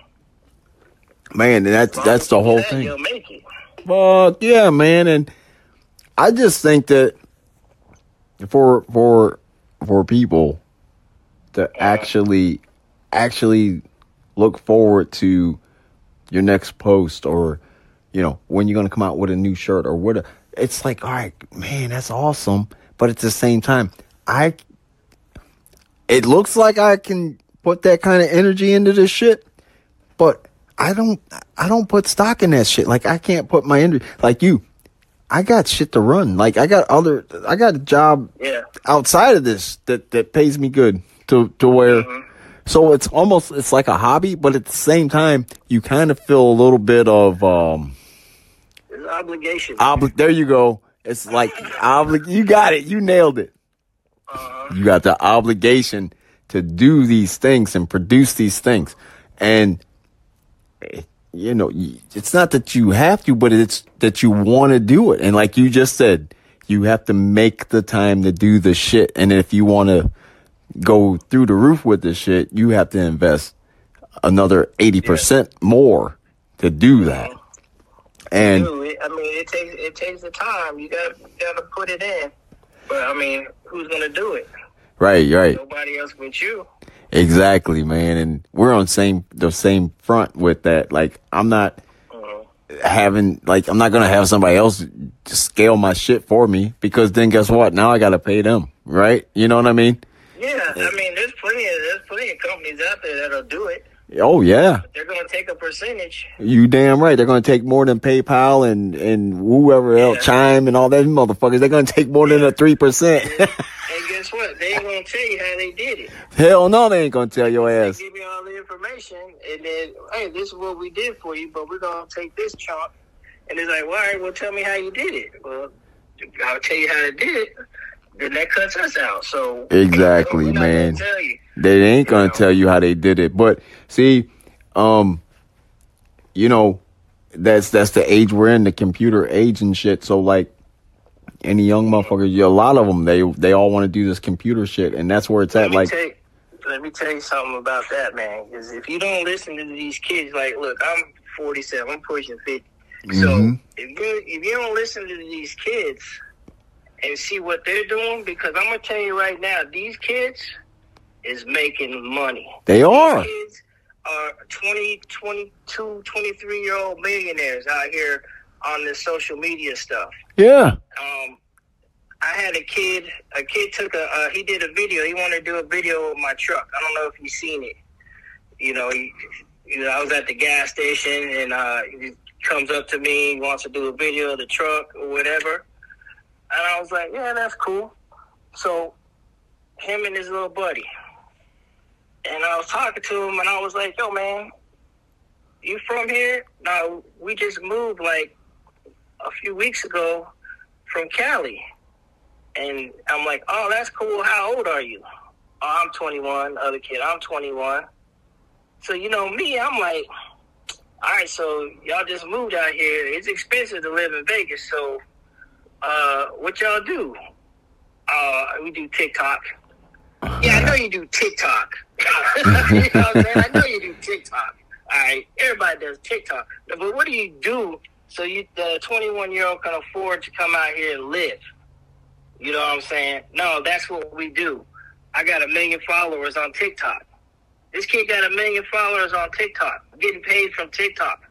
man. And that's that's the whole that, thing. You'll make it. Fuck yeah, man. And I just think that for for for people to actually actually look forward to your next post or you know when you're gonna come out with a new shirt or what a, it's like all right man that's awesome but at the same time i it looks like i can put that kind of energy into this shit but I don't I don't put stock in that shit. Like I can't put my energy like you. I got shit to run. Like I got other I got a job Yeah. outside of this that that pays me good to to where so it's almost it's like a hobby, but at the same time you kind of feel a little bit of um Obligation. obli- there you go. It's like obli- you got it. You nailed it. Uh-huh. You got the obligation to do these things and produce these things. And you know, it's not that you have to, but it's that you want to do it. And like you just said, you have to make the time to do the shit. And if you want to go through the roof with the shit, you have to invest another 80% more to do that. And do. It, I mean, it takes it takes the time. You got got to put it in. But I mean, who's gonna do it? Right, right. Nobody else but you. Exactly, man. And we're on same the same front with that. Like I'm not Mhm. having like I'm not gonna have somebody else scale my shit for me because then guess what? Now I gotta pay them, right? You know what I mean? Yeah, I mean, there's plenty of there's plenty of companies out there that'll do it. Oh yeah, They're gonna take a percentage. you damn right. They're gonna take more than PayPal and and whoever else, Yeah. Chime and all that motherfuckers. They're gonna take more than a three percent. And guess what? They ain't gonna tell you how they did it. Hell no, they ain't gonna tell your They ass. give you all the information, and then, hey, this is what we did for you, but we're gonna take this chunk. And it's like, well, all right, well, tell me how you did it. Well, I'll tell you how I did it. Then that cuts us out. So Exactly, we're not gonna man. They ain't gonna You know. tell you how they did it. But see, um, you know, that's that's the age we're in, the computer age and shit. So like any young motherfuckers, a lot of them, they they all want to do this computer shit, and that's where it's Let at. Like, you, let me tell you something about that, man. Because if you don't listen to these kids, like, look, I'm 47, I'm pushing 50. So Mhm. if you if you don't listen to these kids and see what they're doing, because I'm gonna tell you right now, these kids is making money. they are. These kids are 20, 22, 23 year old millionaires out here on this social media stuff Yeah. um, I had a kid. A kid took a. Uh, he did a video. He wanted to do a video of my truck. I don't know if you've seen it. You know, he, you know, I was at the gas station and uh, he comes up to me. He wants to do a video of the truck or whatever. And I was like, yeah, that's cool. So, him and his little buddy. And I was talking to him, and I was like, yo, man, you from here? No, we just moved like a few weeks ago from Cali. And I'm like, oh, that's cool. How old are you? Oh, I'm 21. Other kid, I'm 21. So, you know, me, I'm like, all right, so y'all just moved out here. It's expensive to live in Vegas. So, uh, what y'all do? Uh, we do TikTok. Yeah, I know you do TikTok. you know what I'm saying? I know you do TikTok. All right, everybody does TikTok. But what do you do so you the 21 year old can afford to come out here and live? You know what I'm saying? No, that's what we do. I got a million followers on TikTok. This kid got a million followers on TikTok, getting paid from TikTok.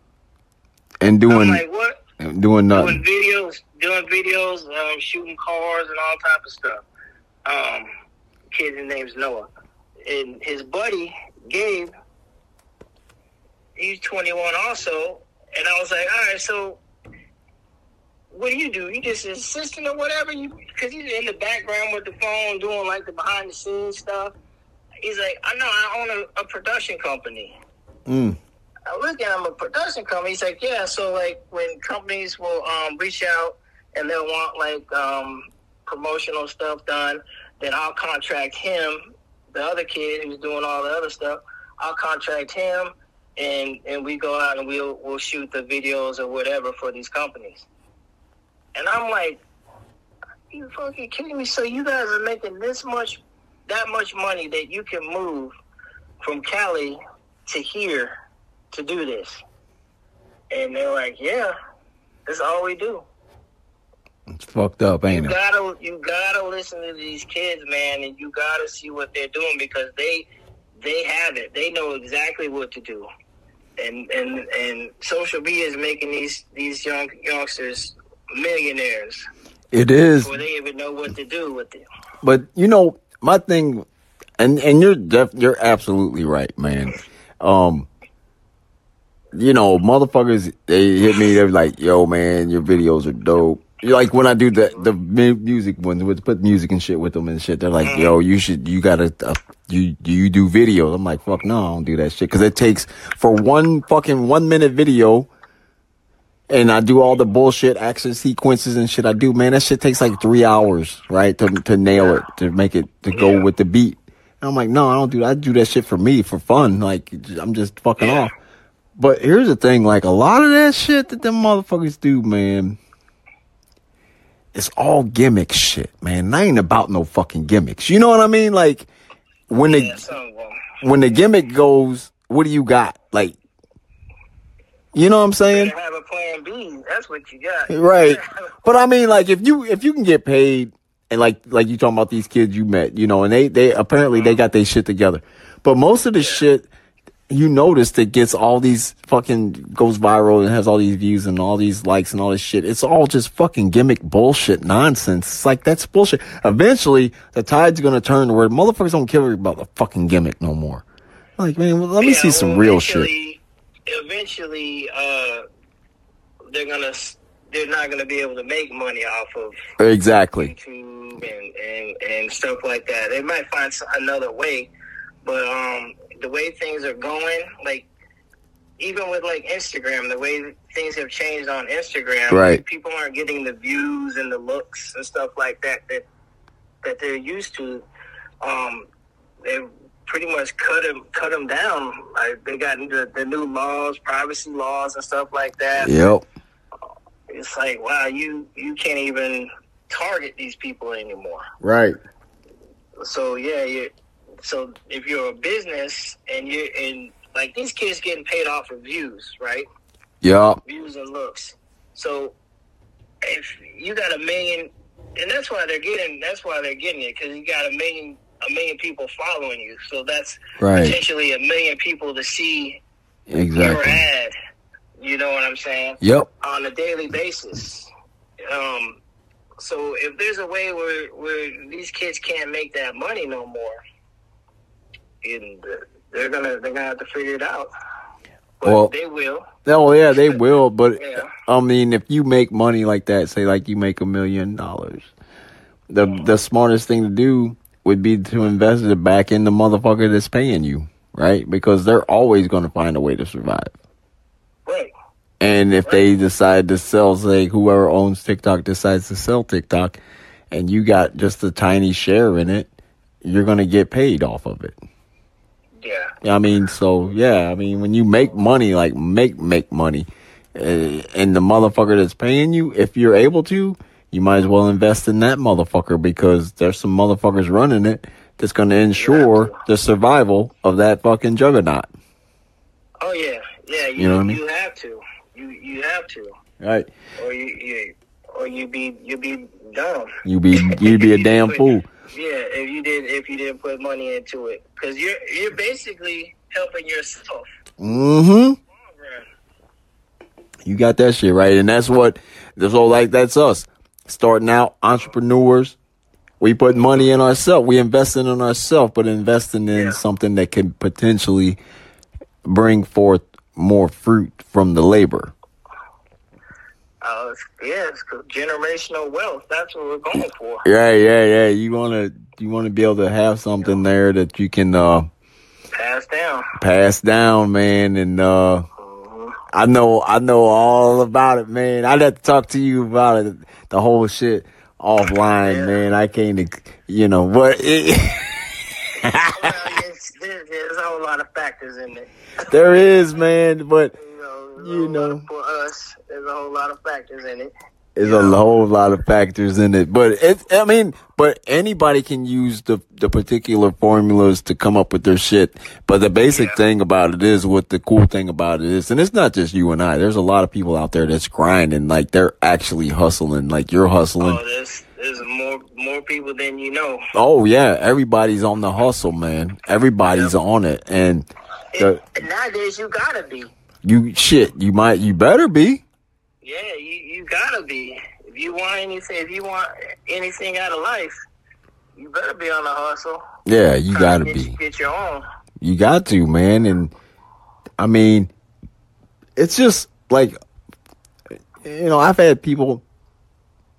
And I'm doing like, what? doing Doing nothing. videos, doing videos, um, shooting cars and all type of stuff. Um, kid's name's Noah, and his buddy Gabe. He's 21 also, and I was like, all right, so what do you do? You just assistant or whatever? You because he's in the background with the phone doing like the behind the scenes stuff. He's like, I know I own a, a production company. Mm. I look at him a production company. He's like, yeah. So like when companies will um, reach out and they'll want like um, promotional stuff done, then I'll contract him, the other kid who's doing all the other stuff. I'll contract him, and and we go out and we'll we'll shoot the videos or whatever for these companies. And I'm like, you fucking kidding me? So you guys are making this much, that much money that you can move from Cali to here to do this. And they're like, yeah, that's all we do. It's fucked up, You ain't it? gotta, you gotta listen to these kids, man, and you gotta see what they're doing because they, they have it. They know exactly what to do. And and and social media is making these these young youngsters millionaires It is. before they even know what to do with it. But you know, my thing, and and you're def, you're absolutely right, man. Um, you know, motherfuckers, they hit me. They're like, "Yo, man, your videos are dope." Like when I do the the music ones, with put music and shit with them and shit. They're like, "Yo, you should, you gotta, uh, you you do videos." I'm like, "Fuck no, I don't do that shit." Because it takes for one fucking one minute video. And I do all the bullshit action sequences and shit I do, man. That shit takes like three hours, right? To to nail it, to make it to go with the beat. And I'm like, no, I don't do that. I do that shit for me, for fun. Like I'm just fucking off. But here's the thing, like a lot of that shit that them motherfuckers do, man, it's all gimmick shit, man. I ain't about no fucking gimmicks. You know what I mean? Like when the Yeah, of them. when the gimmick goes, what do you got? Like you know what I'm saying? You have a plan B. That's what you got. Right. But I mean, like, if you if you can get paid and like like you talking about these kids you met, you know, and they they apparently they mm-hmm. got their shit together. But most of the shit you notice that gets all these fucking goes viral and has all these views and all these likes and all this shit. It's all just fucking gimmick bullshit nonsense. It's like that's bullshit. Eventually, the tide's gonna turn to where motherfuckers don't care about the fucking gimmick no more. Like, man, well, let me Yeah, see some well, real shit. eventually- uh, they're gonna they're not gonna be able to make money off of Exactly. YouTube and, and, and stuff like that. They might find another way, but um, the way things are going, like even with like Instagram, the way things have changed on Instagram, Right. people aren't getting the views and the looks and stuff like that that that they're used to. Um, they pretty much cut them cut them down. Like they got the, the new laws, privacy laws, and stuff like that Yep. it's like wow you you can't even target these people anymore Right. so yeah you so if you're a business and you're and like these kids getting paid off of views right Yep. views and looks so if you got a million and that's why they're getting that's why they're getting it because you got a million a million people following you so that's Right. potentially a million people to see your Exactly. ad you know what i'm saying Yep. on a daily basis. Um, so if there's a way where where these kids can't make that money no more, and they're gonna they're gonna have to figure it out. But Well- they will. Oh yeah, they will. But Yeah. I mean, if you make money like that, say like you make a million dollars, the mm. the smartest thing to do would be to invest it back in the motherfucker that's paying you, right? Because they're always going to find a way to survive. Right. And if they decide to sell, say whoever owns TikTok decides to sell TikTok, and you got just a tiny share in it, you're going to get paid off of it. Yeah. I mean, so yeah, I mean, when you make money, like make make money, uh, and the motherfucker that's paying you, if you're able to, you might as well invest in that motherfucker because there's some motherfuckers running it that's going to ensure the survival of that fucking juggernaut. Oh yeah. Yeah. You, You know what I mean? You have to. You you have to, Right? or you, you or you be you be dumb. You be you be a damn fool. Yeah, if you didn't if you didn't put money into it, because you're you're basically helping yourself. Mm-hmm. You got that shit right, and that's what this whole like that's us starting out entrepreneurs. We put money in ourselves. We investing in ourselves, but investing in Yeah. something that can potentially bring forth more fruit from the labor. Uh, yeah, it's generational wealth. That's what we're going for. Yeah, yeah, yeah. You wanna you wanna be able to have something there that you can uh Pass down. pass down, man, and uh I know I know all about it, man. I'd have to talk to you about it, the whole shit offline, Yeah. man. I can't, you know, but it, well, there's a whole lot of factors in it. there is, man. But You know, there's a You whole know. lot- for us, there's a whole lot of factors in it. there's a whole lot of factors in it. But it, I mean, but anybody can use the the particular formulas to come up with their shit. But the basic Yeah. thing about it is, what the cool thing about it is, and it's not just you and I. There's a lot of people out there that's grinding, like they're actually hustling, like you're hustling. Oh, there's more more people than you know. Oh yeah, everybody's on the hustle, man. Everybody's on it, and the, And nowadays, you gotta be. You shit. You might, you better be. Yeah, you, you gotta be. If you want anything, if you want anything out of life, you better be on the hustle. Yeah, you gotta get, be. Get your own. You got to, man. And I mean, it's just like you know, I've had people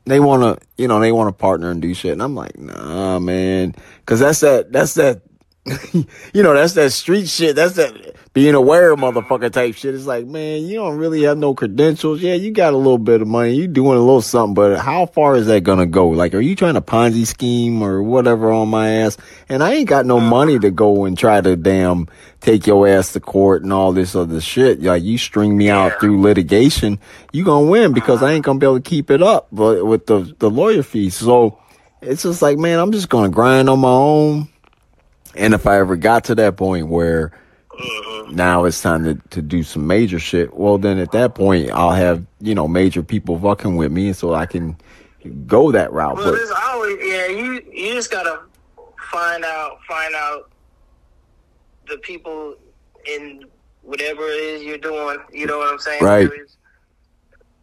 they want to, you know, they want to partner and do shit, and I'm like, nah, man, because that's that, that's that, you know, that's that street shit. That's that being aware motherfucker type shit. It's like, man, you don't really have no credentials. Yeah, you got a little bit of money, you doing a little something, but how far is that gonna go? Like, are you trying to Ponzi scheme or whatever on my ass? And I ain't got no uh-huh. money to go and try to damn take your ass to court and all this other shit. Like, you string me out through litigation, you gonna win because uh-huh. I ain't gonna be able to keep it up, but with the the lawyer fees. So it's just like, man, I'm just gonna grind on my own. And if I ever got to that point where mm-hmm. now it's time to, to do some major shit, well, then at that point, I'll have, you know, major people fucking with me so I can, go that route. Well, But there's always yeah. You you just gotta find out find out the people in whatever it is you're doing. You know what I'm saying? Right. It's,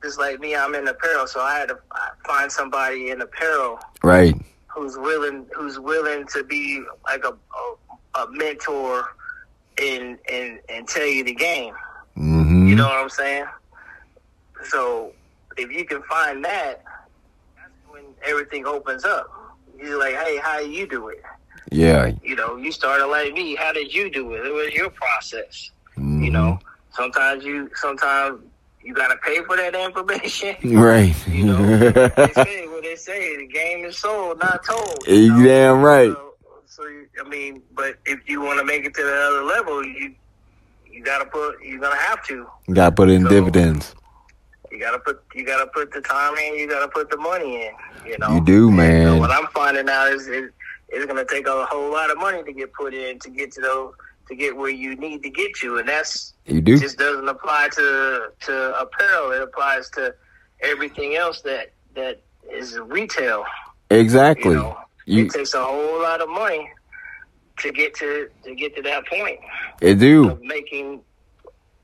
it's like me. I'm in apparel, so I had to find somebody in apparel right, who's willing who's willing to be like a a, a mentor and and and tell you the game. hmm You know what I'm saying? So if you can find that, that's when everything opens up. You're like, hey, how do you do it? yeah, You know, you started like me. How did you do it? It was your process. Mhm. You know, sometimes you sometimes you gotta pay for that information. right. You know, they say what they say. The game is sold, not told. You you know? damn right. So, so you, I mean, but if you want to make it to the other level, you you gotta put. You're gonna have to. You Got to put in So- dividends. You gotta put you gotta put the time in. You gotta put the money in. You know. You do, man. what I'm finding out is it, it's gonna take a whole lot of money to get put in to get to those to get where you need to get to, and that's You do. just doesn't apply to to apparel. It applies to everything else that that is retail. Exactly. You know, You it takes a whole lot of money to get to to get to that point it do. of making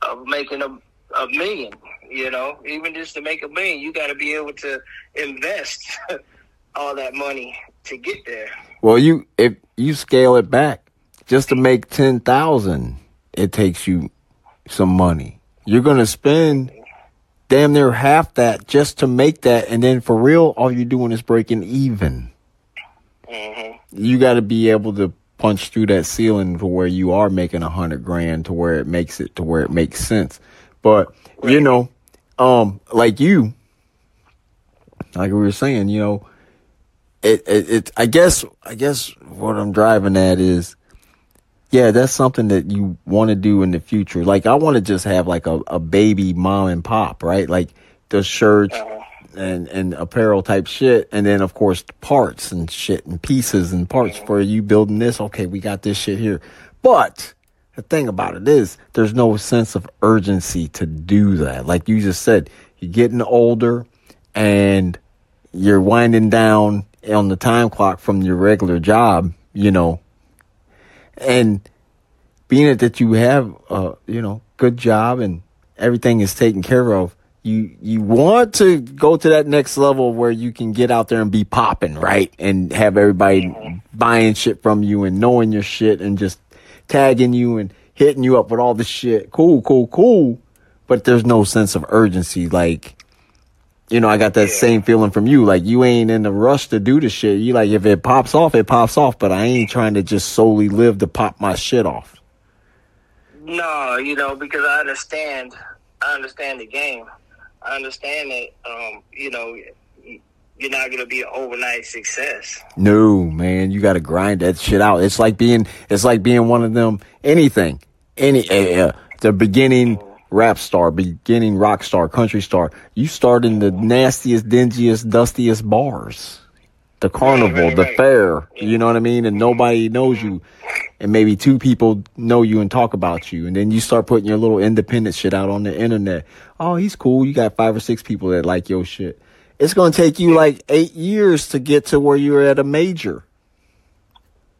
of making a a million. You know, even just to make a million, you got to be able to invest all that money to get there. Well, you if you scale it back just to make ten thousand, it takes you some money. You're gonna spend damn near half that just to make that, and then for real, all you're doing is breaking even. hmm You got to be able to punch through that ceiling to where you are making a hundred grand, to where it makes it to where it makes sense. But you know, um, like you, like we were saying, you know, it, it, it, I guess, I guess what I'm driving at is, yeah, that's something that you want to do in the future. Like, I want to just have like a, a baby mom and pop, right? Like the shirts Uh-huh. and, and apparel type shit. And then, of course, parts and shit and pieces and parts for you building this. Okay, we got this shit here. But the thing about it is, there's no sense of urgency to do that. Like you just said, you're getting older and you're winding down on the time clock from your regular job, you know, and being it that you have a you know good job and everything is taken care of, you you want to go to that next level where you can get out there and be popping, right? And have everybody buying shit from you and knowing your shit and just tagging you and hitting you up with all the shit. Cool, cool, cool. But there's no sense of urgency. Like, you know, I got that Yeah. same feeling from you. Like, you ain't in the rush to do the shit. You like, if it pops off, it pops off. But I ain't trying to just solely live to pop my shit off. No, you know, because I understand, I understand the game. I understand that, um, you know, you're not going to be an overnight success. No, man, you got to grind that shit out. It's like being, it's like being one of them. Anything, any, uh, the beginning rap star, beginning rock star, country star. You start in the nastiest, dingiest, dustiest bars, the carnival, right, the right. fair. You know what I mean? And nobody knows you, and maybe two people know you and talk about you, and then you start putting your little independent shit out on the internet. Oh, he's cool. You got five or six people that like your shit. It's gonna take you like eight years to get to where you're at a major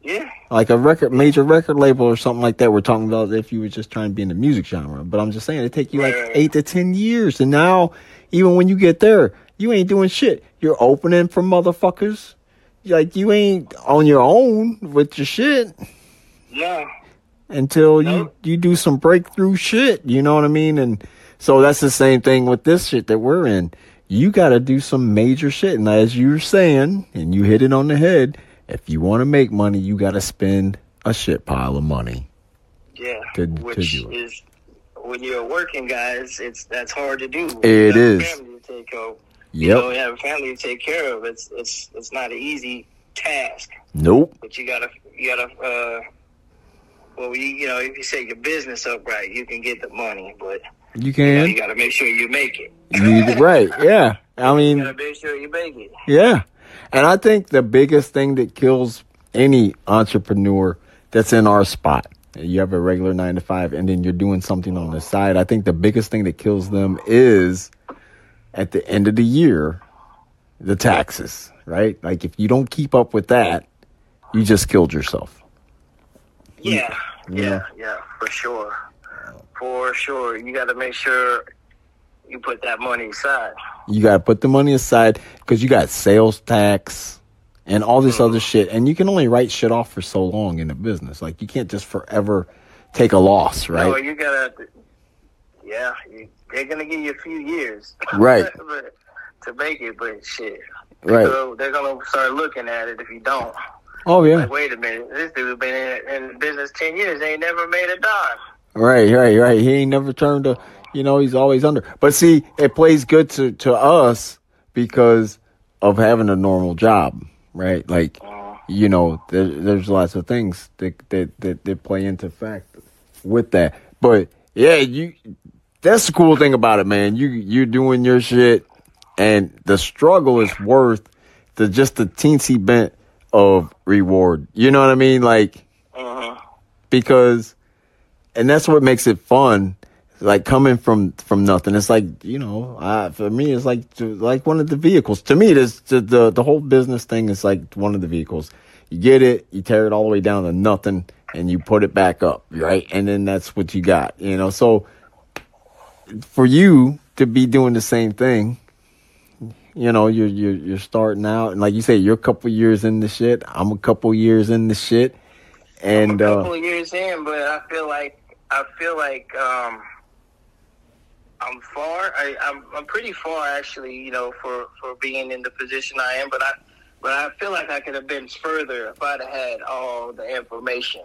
Yeah. like a record major record label or something like that. We're talking about if you were just trying to be in the music genre. But I'm just saying it take you like Right. eight to ten years. And now even when you get there, you ain't doing shit. You're opening for motherfuckers. Like you ain't on your own with your shit No. until you Nope. you do some breakthrough shit. You know what I mean? And so that's the same thing with this shit that we're in. You got to do some major shit. And as you were saying, and you hit it on the head, if you want to make money, you got to spend a shit pile of money. Yeah. To- to Which it. is when you're working guys. it's, that's hard to do. It you is. family to take care of. You know, Yep. you have a family to take care of. It's it's it's not an easy task, Nope. but you gotta you gotta. uh well, you, you know, if you set your business up right, you can get the money, but You you, know, can. you got to make sure you make it. You, right. Yeah. I You mean, got to make sure you make it. yeah. And I think the biggest thing that kills any entrepreneur that's in our spot, you have a regular nine to five and then you're doing something on the side. I think the biggest thing that kills them is at the end of the year, the taxes, right? Like if you don't keep up with that, you just killed yourself. Yeah, yeah, yeah, for sure, for sure. You got to make sure you put that money aside. You got to put the money aside because you got sales tax and all this other shit, and you can only write shit off for so long in a business. Like you can't just forever take a loss, right? No, you gotta. Yeah, you, they're gonna give you a few years, Right. but- to make it, but shit, Right. So they're gonna start looking at it if you don't. Oh yeah. Like, wait a minute, this dude has been in, in business ten years, ain't never made a dime. Right, right, right. He ain't never turned a, you know, he's always under. But see, it plays good to to us because of having a normal job, right? Like, you know, there, there's lots of things that, that that that play into fact with that. But yeah, you. That's the cool thing about it, man. You you're doing your shit, and the struggle is worth the just the teensy bit of reward. You know what I mean? Like Uh-huh. because and that's what makes it fun like coming from from nothing. It's like you know uh, for me it's like to, like one of the vehicles. To me this the, the the whole business thing is like one of the vehicles. You get it you tear it all the way down to nothing and you put it back up right? And then that's what you got you know? So for you to be doing the same thing you know you're you're you're starting out and like you say you're a couple years in the shit. I'm a couple years in the shit and a uh couple of years in, but I feel like I feel like um, I'm far. I, I'm I'm pretty far actually. You know, for for being in the position I am, but I but I feel like I could have been further if I'd have had all the information.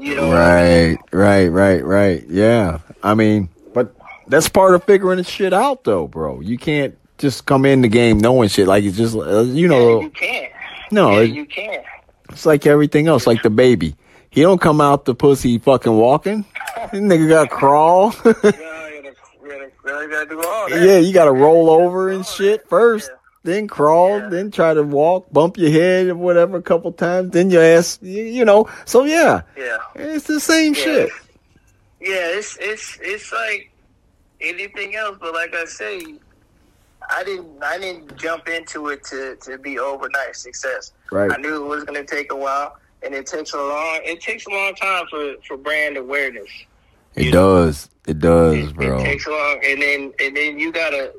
You know, what I mean? Right, right, right, right. Yeah. I mean, but that's part of figuring the shit out, though, bro. You can't just come in the game knowing shit. Like it's just, uh, you know, Yeah, you can't. no, yeah, it- you can't. it's like everything else, like the baby. He don't come out the pussy fucking walking. This nigga got crawl. that. yeah, you got to roll over and shit first. Yeah. Then crawl, Yeah. then try to walk, bump your head or whatever a couple times. Then your ass, you, you know. So yeah, Yeah. it's the same Yeah. shit. Yeah, it's it's it's like anything else, but like I say, I didn't I didn't jump into it to, to be overnight success. Right. I knew it was gonna take a while and it takes a long it takes a long time for, for brand awareness. It does. It does, It, bro. it takes a long and then and then you gotta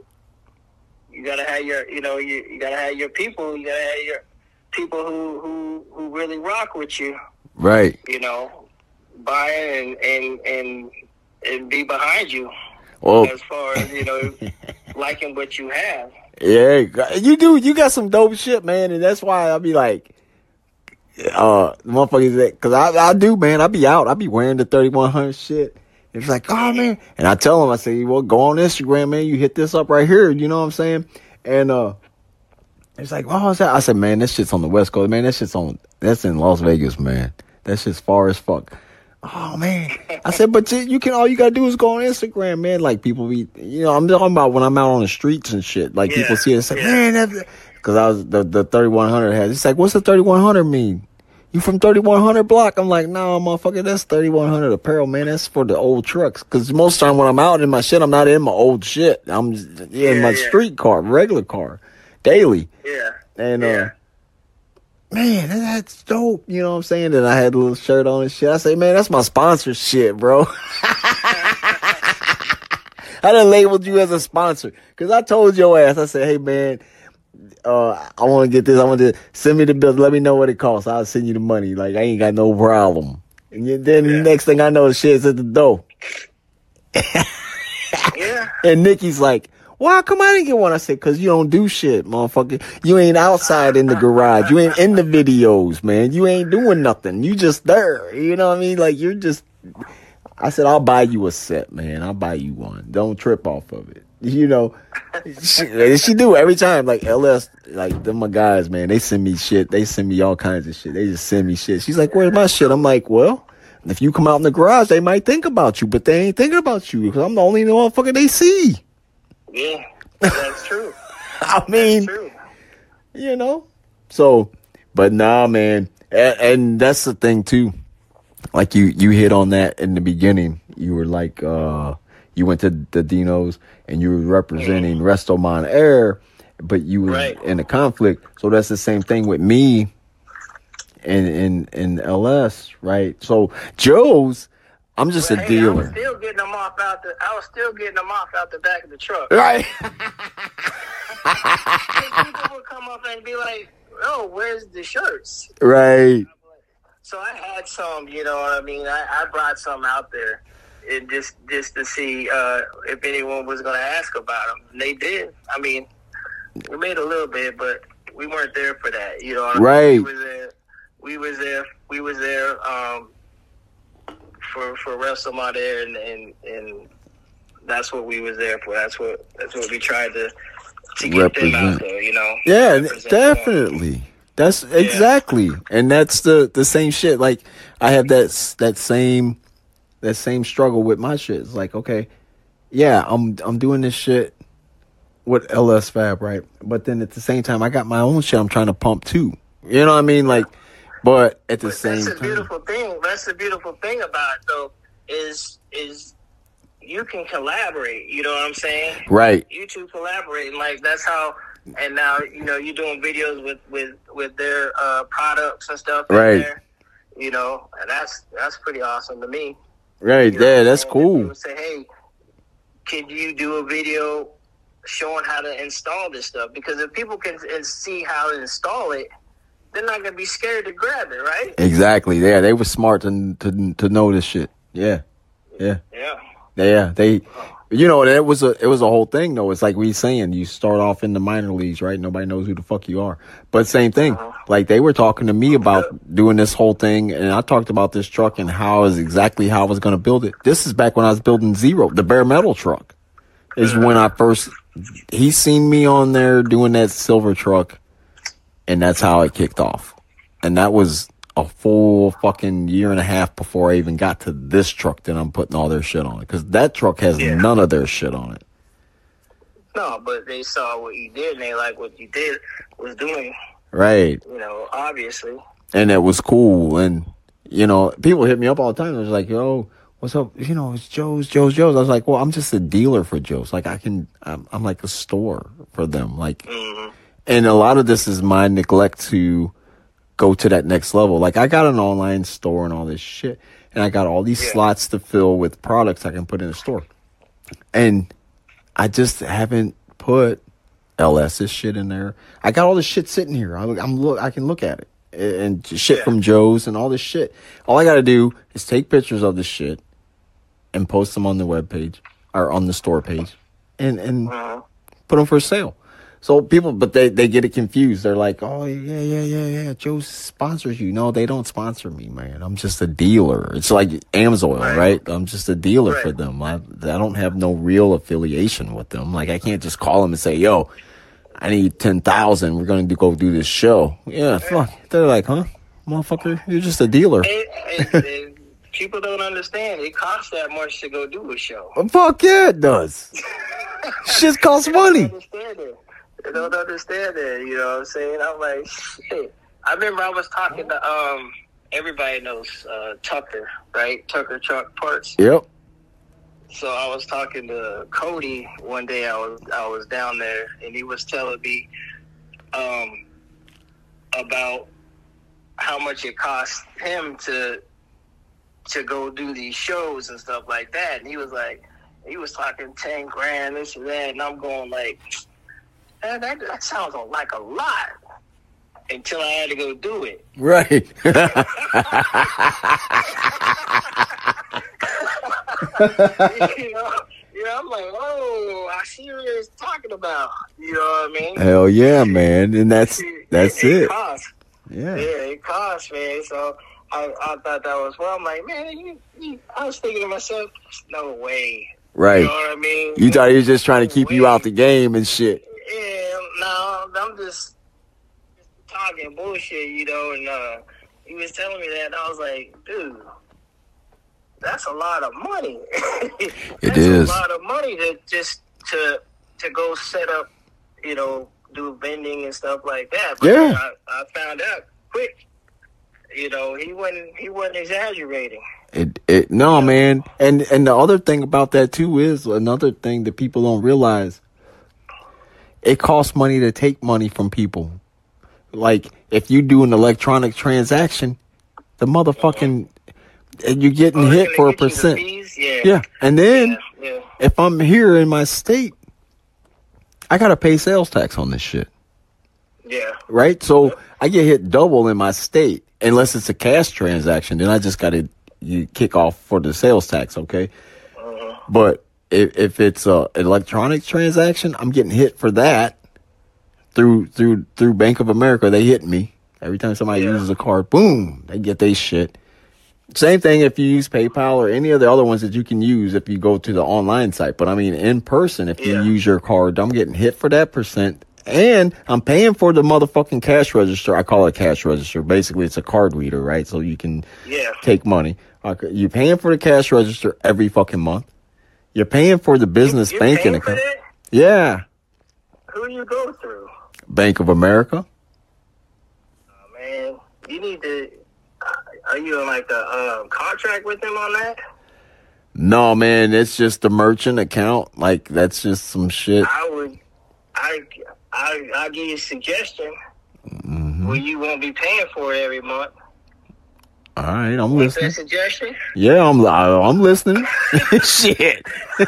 you gotta have your you know, you, you gotta have your people, you gotta have your people who, who, who really rock with you. Right. you know, buying and and and and be behind you Well, as far as you know liking what you have. yeah, you do. You got some dope shit, man, and that's why I'll be like, uh, motherfuckers because I I do, man. I be out. I be wearing the thirty one hundred shit. It's like, oh man, and I tell them, I say, well, go on Instagram, man. You hit this up right here. You know what I'm saying? And uh, it's like, oh, is that? I said, man, that shit's on the West Coast, man. That shit's on. That's in Las Vegas, man. That shit's far as fuck. Oh man, I said, but you, you can. All you gotta do is go on Instagram, man. Like people be, you know, I'm talking about when I'm out on the streets and shit. Like Yeah, people see it, like, yeah. man, that, because I was the the 3100 has. It's like, what's the 3100 mean? You from 3100 block? I'm like, no, motherfucker, that's 3100 apparel, man. That's for the old trucks. Because most time when I'm out in my shit, I'm not in my old shit. I'm in Yeah, my yeah. street car, regular car, daily. Yeah, And Yeah. uh, man, that, that's dope. You know what I'm saying? And I had a little shirt on and shit. I say, man, that's my sponsor shit, bro. I done labeled you as a sponsor because I told your ass. I said, hey man, uh, I want to get this. I want to send me the bill. Let me know what it costs. I'll send you the money. Like I ain't got no problem. And then then the next thing I know, shit's at the door. yeah, And Nikki's like, why come I didn't get one? I said, cause you don't do shit, motherfucker. You ain't outside in the garage. You ain't in the videos, man. You ain't doing nothing. You just there. You know what I mean? Like you're just, I said, I'll buy you a set, man. I'll buy you one. Don't trip off of it. You know, she, she do every time. Like LS, like them my guys, man. They send me shit. They send me all kinds of shit. They just send me shit. She's like, where's my shit? I'm like, well, if you come out in the garage, they might think about you, but they ain't thinking about you because I'm the only motherfucker they see. yeah. That's true. I mean, True. you know. So, but nah, man, and, and that's the thing too. Like you, you hit on that in the beginning. You were like, uh, you went to the Dinos and you were representing Restomod Air, but you was Right. in a conflict. So that's the same thing with me and in in LS, right? So Joe's, I'm just But a hey, I was dealer, still getting them off out the. I was still getting them off out the back of the truck. right? People would come up and be like, "Oh, where's the shirts?" right. So I had some, you know what I mean. I, I brought some out there, and just just to see uh, if anyone was going to ask about them. And they did. I mean, we made a little bit, but we weren't there for that. You know, what I mean? Right. We was there. We was there. We was there um, for for WrestleMania, there, and, and and that's what we was there for. That's what that's what we tried to to get them out Represent. there. You know. Yeah, Represent them. definitely. That's exactly, and that's the the same shit. Like I have that that same that same struggle with my shit. It's like, okay, yeah, I'm I'm doing this shit with LS Fab, right? But then at the same time, I got my own shit I'm trying to pump too. You know what I mean? Like, but at the But same that's time, beautiful thing. That's the beautiful thing about it, though, is is you can collaborate. You know what I'm saying? right? You two collaborate, and like that's how. And now you know you're doing videos with with with their uh, products and stuff. Right. there, you know, and that's that's pretty awesome to me. Right? You know what that's cool. Say, hey, could you do a video showing how to install this stuff? Because if people can see how to install it, they're not gonna be scared to grab it, right? Exactly. Yeah, they were smart to to to know this shit. Yeah, yeah. Yeah. Yeah, they, you know, it was a it was a whole thing though. It's like we saying you start off in the minor leagues, right? Nobody knows who the fuck you are. But same thing, Uh-huh. like they were talking to me about doing this whole thing, and I talked about this truck and how is exactly how I was going to build it. This is back when I was building Zero, the bare metal truck. Is when I first he seen me on there doing that silver truck, and that's how it kicked off. And that was a full fucking year and a half before I even got to this truck that I'm putting all their shit on it. Because that truck has Yeah. none of their shit on it. No, but they saw what you did and they like what you did was doing, Right. you know, obviously. And it was cool. And, you know, people hit me up all the time. They're like, yo, what's up? You know, it's Joe's, Joe's, Joe's. I was like, well, I'm just a dealer for Joe's. Like, I can, I'm, I'm like a store for them. Like, hmm and a lot of this is my neglect to go to that next level. Like I got an online store and all this shit, and I got all these Yeah. slots to fill with products I can put in the store, and I just haven't put LS's shit in there. I got all this shit sitting here. I, I'm look, I can look at it and shit Yeah. from Joe's and all this shit. All I got to do is take pictures of the shit and post them on the web page or on the store page, and and uh put them for sale. So people, but they, they get it confused. They're like, oh, yeah, yeah, yeah, yeah. Joe sponsors you. No, they don't sponsor me, man. I'm just a dealer. It's like Amsoil, right? Right. I'm just a dealer for them. I, I don't have no real affiliation with them. Like, I can't just call them and say, yo, I need 10,000. We're going to go do this show. Yeah, fuck. They're like, huh? Motherfucker, you're just a dealer. People don't understand. It costs that much to go do a show. Fuck yeah, it does. Shit costs money. They don't understand it. You know what I'm saying? I'm like, shit. I remember I was talking to um. Everybody knows uh, Tucker, right? Tucker Truck Parts. Yep. So I was talking to Cody one day. I was I was down there, and he was telling me um, about how much it cost him to to go do these shows and stuff like that. And he was like, he was talking ten grand, this and that, and I'm going like, "Man, that that sounds like a lot. Until I had to go do it. Right. you know, you know, I'm like, oh, I see what he's talking about. You know what I mean? Hell yeah, man. And that's that's it. costs. Yeah. Yeah, it costs, man. So I, I thought that was well. I'm like, man, you, you, I was thinking to myself, no way. Right. You know what I mean? You thought he was just trying to keep you out of the game and shit. Yeah, no, I'm just talking bullshit, you know. And uh, he was telling me that, and I was like, dude, that's a lot of money. that's is. a lot of money to just to to go set up, you know, do vending and stuff like that. But Yeah. I, I found out quick. You know, he wasn't he wasn't exaggerating. It it no man. And and the other thing about that too is another thing that people don't realize it costs money to take money from people. Like if you do an electronic transaction, the motherfucking and you're getting Oh, hit for a gonna get you the percent. Yeah. Yeah, and then Yeah, yeah. if I'm here in my state, I gotta pay sales tax on this shit, Yeah. right? So I get hit double in my state unless it's a cash transaction. Then I just gotta you kick off for the sales tax, okay? Uh-huh. But if if it's a electronic transaction, I'm getting hit for that through through through Bank of America. They hit me every time somebody Yeah. uses a card. Boom, they get they shit. Same thing if you use PayPal or any of the other ones that you can use if you go to the online site. But I mean, in person, if you use your card, I'm getting hit for that percent. And I'm paying for the motherfucking cash register. I call it cash register. Basically, it's a card reader, right? So you can Yeah. take money. Uh, you're paying for the cash register every fucking month. You're paying for the business You're banking account. Yeah, Who you go through? Bank of America. Oh, man, you need to. Are you in like a um, contract with them on that? No, man, it's just the merchant account. Like that's just some shit. I would. I I I'll give you a suggestion. Mm-hmm. Well, you won't be paying for it every month. All right, I'm What's listening. suggestion? Yeah, I'm I- I'm listening. Shit.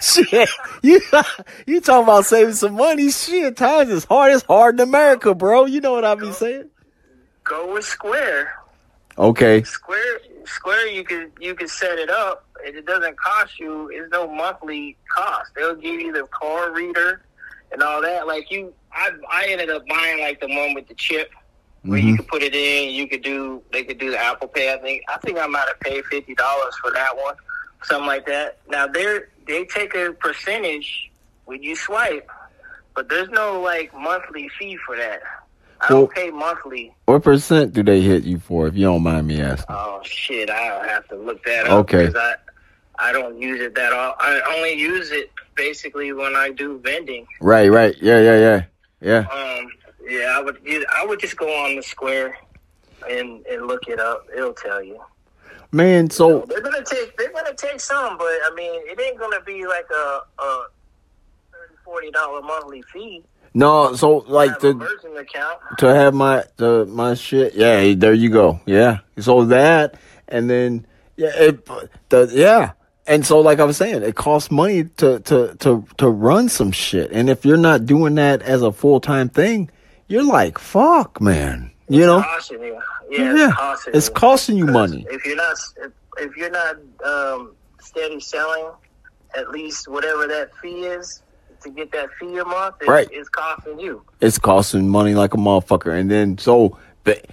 Shit. You you talking about saving some money? Shit, times is hard. It's hard in America, bro. You know what I be saying? Go with Square. Okay. Square Square you could you could set it up and it doesn't cost you it's no monthly cost. They'll give you the card reader and all that. Like you I I ended up buying like the one with the chip where you Mhm. could put it in, you could do they could do the Apple Pay, I think I think I might have paid fifty dollars for that one. Something like that. Now they're they take a percentage when you swipe, but there's no like monthly fee for that. I Well- don't pay monthly. What percent do they hit you for, if you don't mind me asking? Oh shit! I have to look that up. Okay. I I don't use it that all. I only use it basically when I do vending. Right, right. Yeah, yeah, yeah. Yeah. Um. Yeah, I would. I would just go on the square and and look it up. It'll tell you. Man, so They're gonna take. They're gonna take some, but I mean, it ain't gonna be like a a thirty forty dollar monthly fee. no, so like Have the Virgin account. to have my the my shit. Yeah, there you go. Yeah. So that and then yeah, it the yeah. And so like I was saying, it costs money to to to to run some shit. And if you're not doing that as a full-time thing, you're like, "Fuck, man." You know? Costing you. Yeah, Yeah. it's costing It's you. costing you money. If you're not if, if you're not um, steady selling, at least whatever that fee is to get that fee a month, it, Right. it's costing you. It's costing money like a motherfucker. And then so but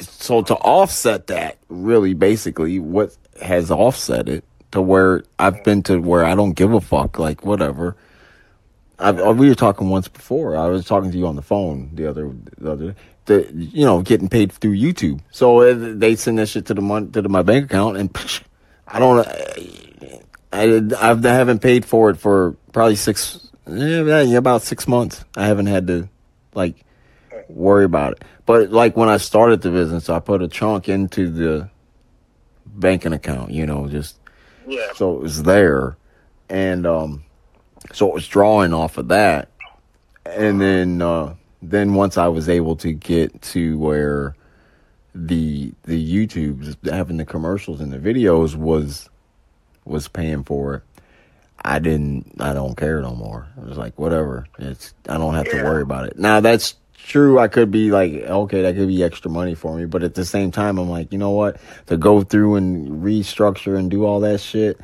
so to offset that, really basically what has offset it to where I've been to where I don't give a fuck, like whatever. I've, uh, we were talking once before. I was talking to you on the phone the other the other the you know getting paid through YouTube. So uh, they send that shit to the mon- to the, my bank account and psh, I don't I, I I haven't paid for it for probably six yeah, yeah about six months. I haven't had to like worry about it. But like when I started the business, I put a chunk into the banking account. You know, just Yeah. so it was there, and um, so it was drawing off of that, and then uh, then once I was able to get to where the the YouTube having the commercials and the videos was was paying for it. I didn't. I don't care no more. I was like, whatever. It's. I don't have to worry about it. Now that's true. I could be like, okay, that could be extra money for me. But at the same time, I'm like, you know what? To go through and restructure and do all that shit,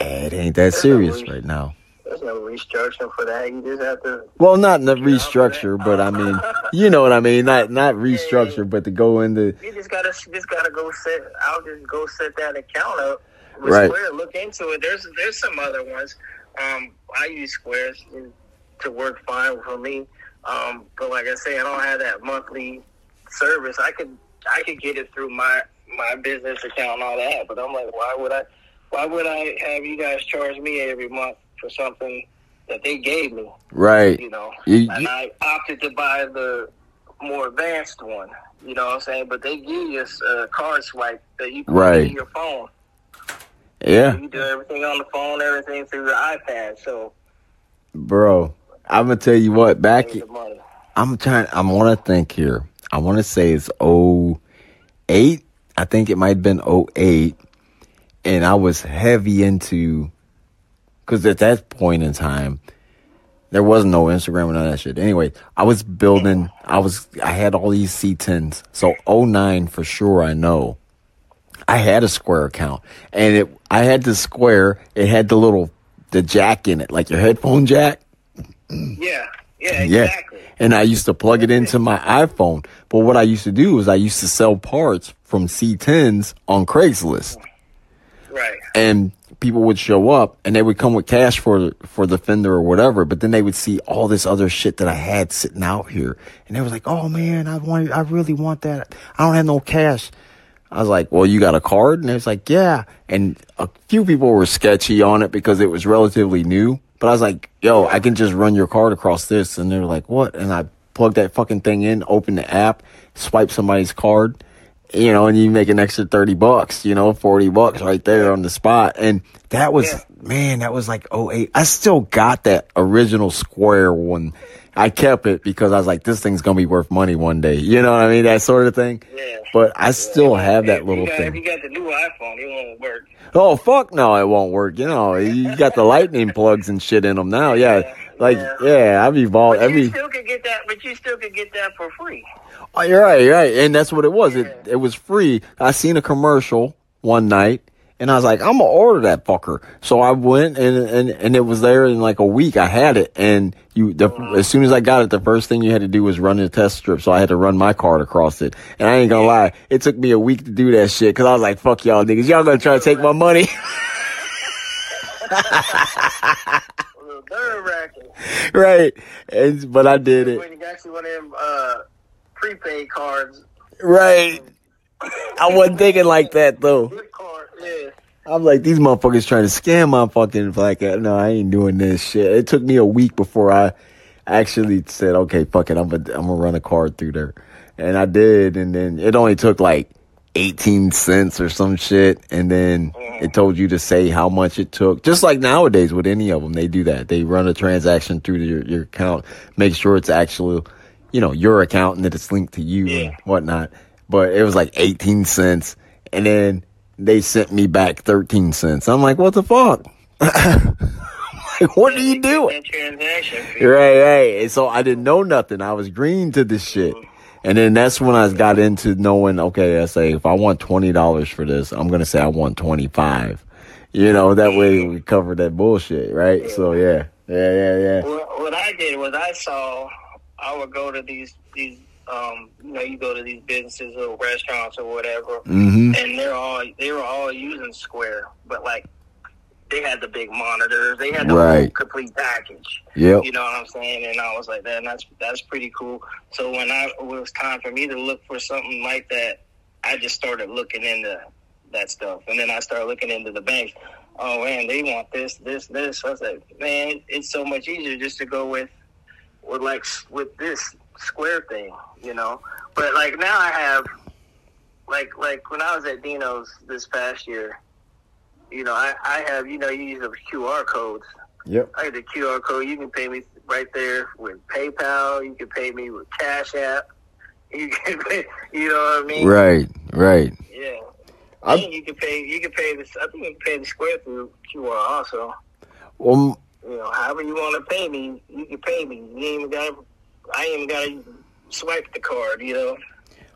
it ain't that serious right now. There's no restructuring for that. You just have to. Well, not the restructure, but I mean, you know what I mean. Not not restructure, but to go into You just gotta. you Just gotta go set. I'll just go set that account up. With Right. Square, look into it. There's there's some other ones. Um, I use Squares to work fine for me. Um, but like I say, I don't have that monthly service. I could I could get it through my my business account and all that. But I'm like, why would I? Why would I have you guys charge me every month for something that they gave me? right. You know, You- and I opted to buy the more advanced one. You know what I'm saying? But they give you a uh, card swipe that you can Right. in your phone. Yeah. You do everything on the phone, everything through the iPad. So bro. I'm gonna tell you what. Back, Give me the money. I'm trying. I want to think here. I want to say it's 08. I think it might have been 08. and I was heavy into because at that point in time there was no Instagram and none of that shit. Anyway, I was building. I was. I had all these C10s. So 09 for sure. I know. I had a Square account, and it. I had the Square. It had the little the jack in it, like your headphone jack. Yeah, yeah, Yeah. exactly. And I used to plug it into my iPhone. But what I used to do is I used to sell parts from C10s on Craigslist. Right. And people would show up and they would come with cash for for the fender or whatever, but then they would see all this other shit that I had sitting out here. And they was like, "Oh man, I want I really want that. I don't have no cash." I was like, "Well, you got a card?" And it was like, "Yeah." And a few people were sketchy on it because it was relatively new. But I was like, "Yo, I can just run your card across this." And they're like, "What?" And I plugged that fucking thing in, opened the app, swipe somebody's card, you know, and you make an extra 30 bucks, you know, 40 bucks right there on the spot. And that was, Yeah. man, that was like 08. I still got that original square one. I kept it because I was like, this thing's going to be worth money one day. You know what I mean? That sort of thing. Yeah. But I still have that little you got, If thing. you got the new iPhone, it won't work. Oh, fuck no, it won't work. You know, you got the lightning plugs and shit in them now. Yeah. Like, Yeah. yeah, I've evolved But you every. still could get that. But you still could get that for free. Oh, you're right, you're right. And that's what it was. It it was free. I seen a commercial one night and I was like, I'm gonna order that fucker. So I went and and, and it was there in like a week. I had it and you the, as soon as I got it, the first thing you had to do was run the test strip. So I had to run my card across it. And I ain't gonna lie, it took me a week to do that shit because I was like, fuck y'all niggas. Y'all gonna try to take my money. A little nerve wracking. right. And but I did it. When you got you one of them uh, prepaid cards, Right. I wasn't thinking like that though. card, yeah. I'm like, these motherfuckers trying to scam my fucking like uh, no, I ain't doing this shit. It took me a week before I actually said, okay, fuck it, I'm gonna I'm gonna run a card through there. And I did, and then it only took like 18 cents or some shit, and then it told you to say how much it took. Just like nowadays with any of them, they do that. They run a transaction through your, your account, make sure it's actually, you know, your account and that it's linked to you Yeah. and whatnot. But it was like 18 cents, and then they sent me back 13 cents. I'm like, what the fuck? like, what are you doing? Transaction. Right, right. And so I didn't know nothing. I was green to this shit. Mm-hmm. And then that's when I got into knowing, okay, I say if I want twenty dollars for this, I'm gonna say I want twenty five. You know, that way we cover that bullshit, right? So yeah. Yeah, yeah, yeah. What, what I did was I saw I would go to these these um you know you go to these businesses or restaurants or whatever Mm-hmm. and they're all they were all using Square but like they had the big monitors they had the whole Right. complete package Yeah, you know what I'm saying and I was like that that's that's pretty cool so when I it was time for me to look for something like that I just started looking into that stuff and then I started looking into the banks oh man, they want this, this, this. I was like, man, it's so much easier just to go with, with like with this square thing, you know. But like now I have, like like when I was at Dino's this past year, you know, I I have you know you use the QR codes. Yep. I get the QR code. You can pay me right there with PayPal. You can pay me with Cash App. You can, pay, you know what I mean? Right, right. Yeah. I think you can pay. You can pay this. I think you can pay the square through QR also. Well, You know, however you want to pay me, you can pay me. You ain't even got. I ain't even got to swipe the card. You know.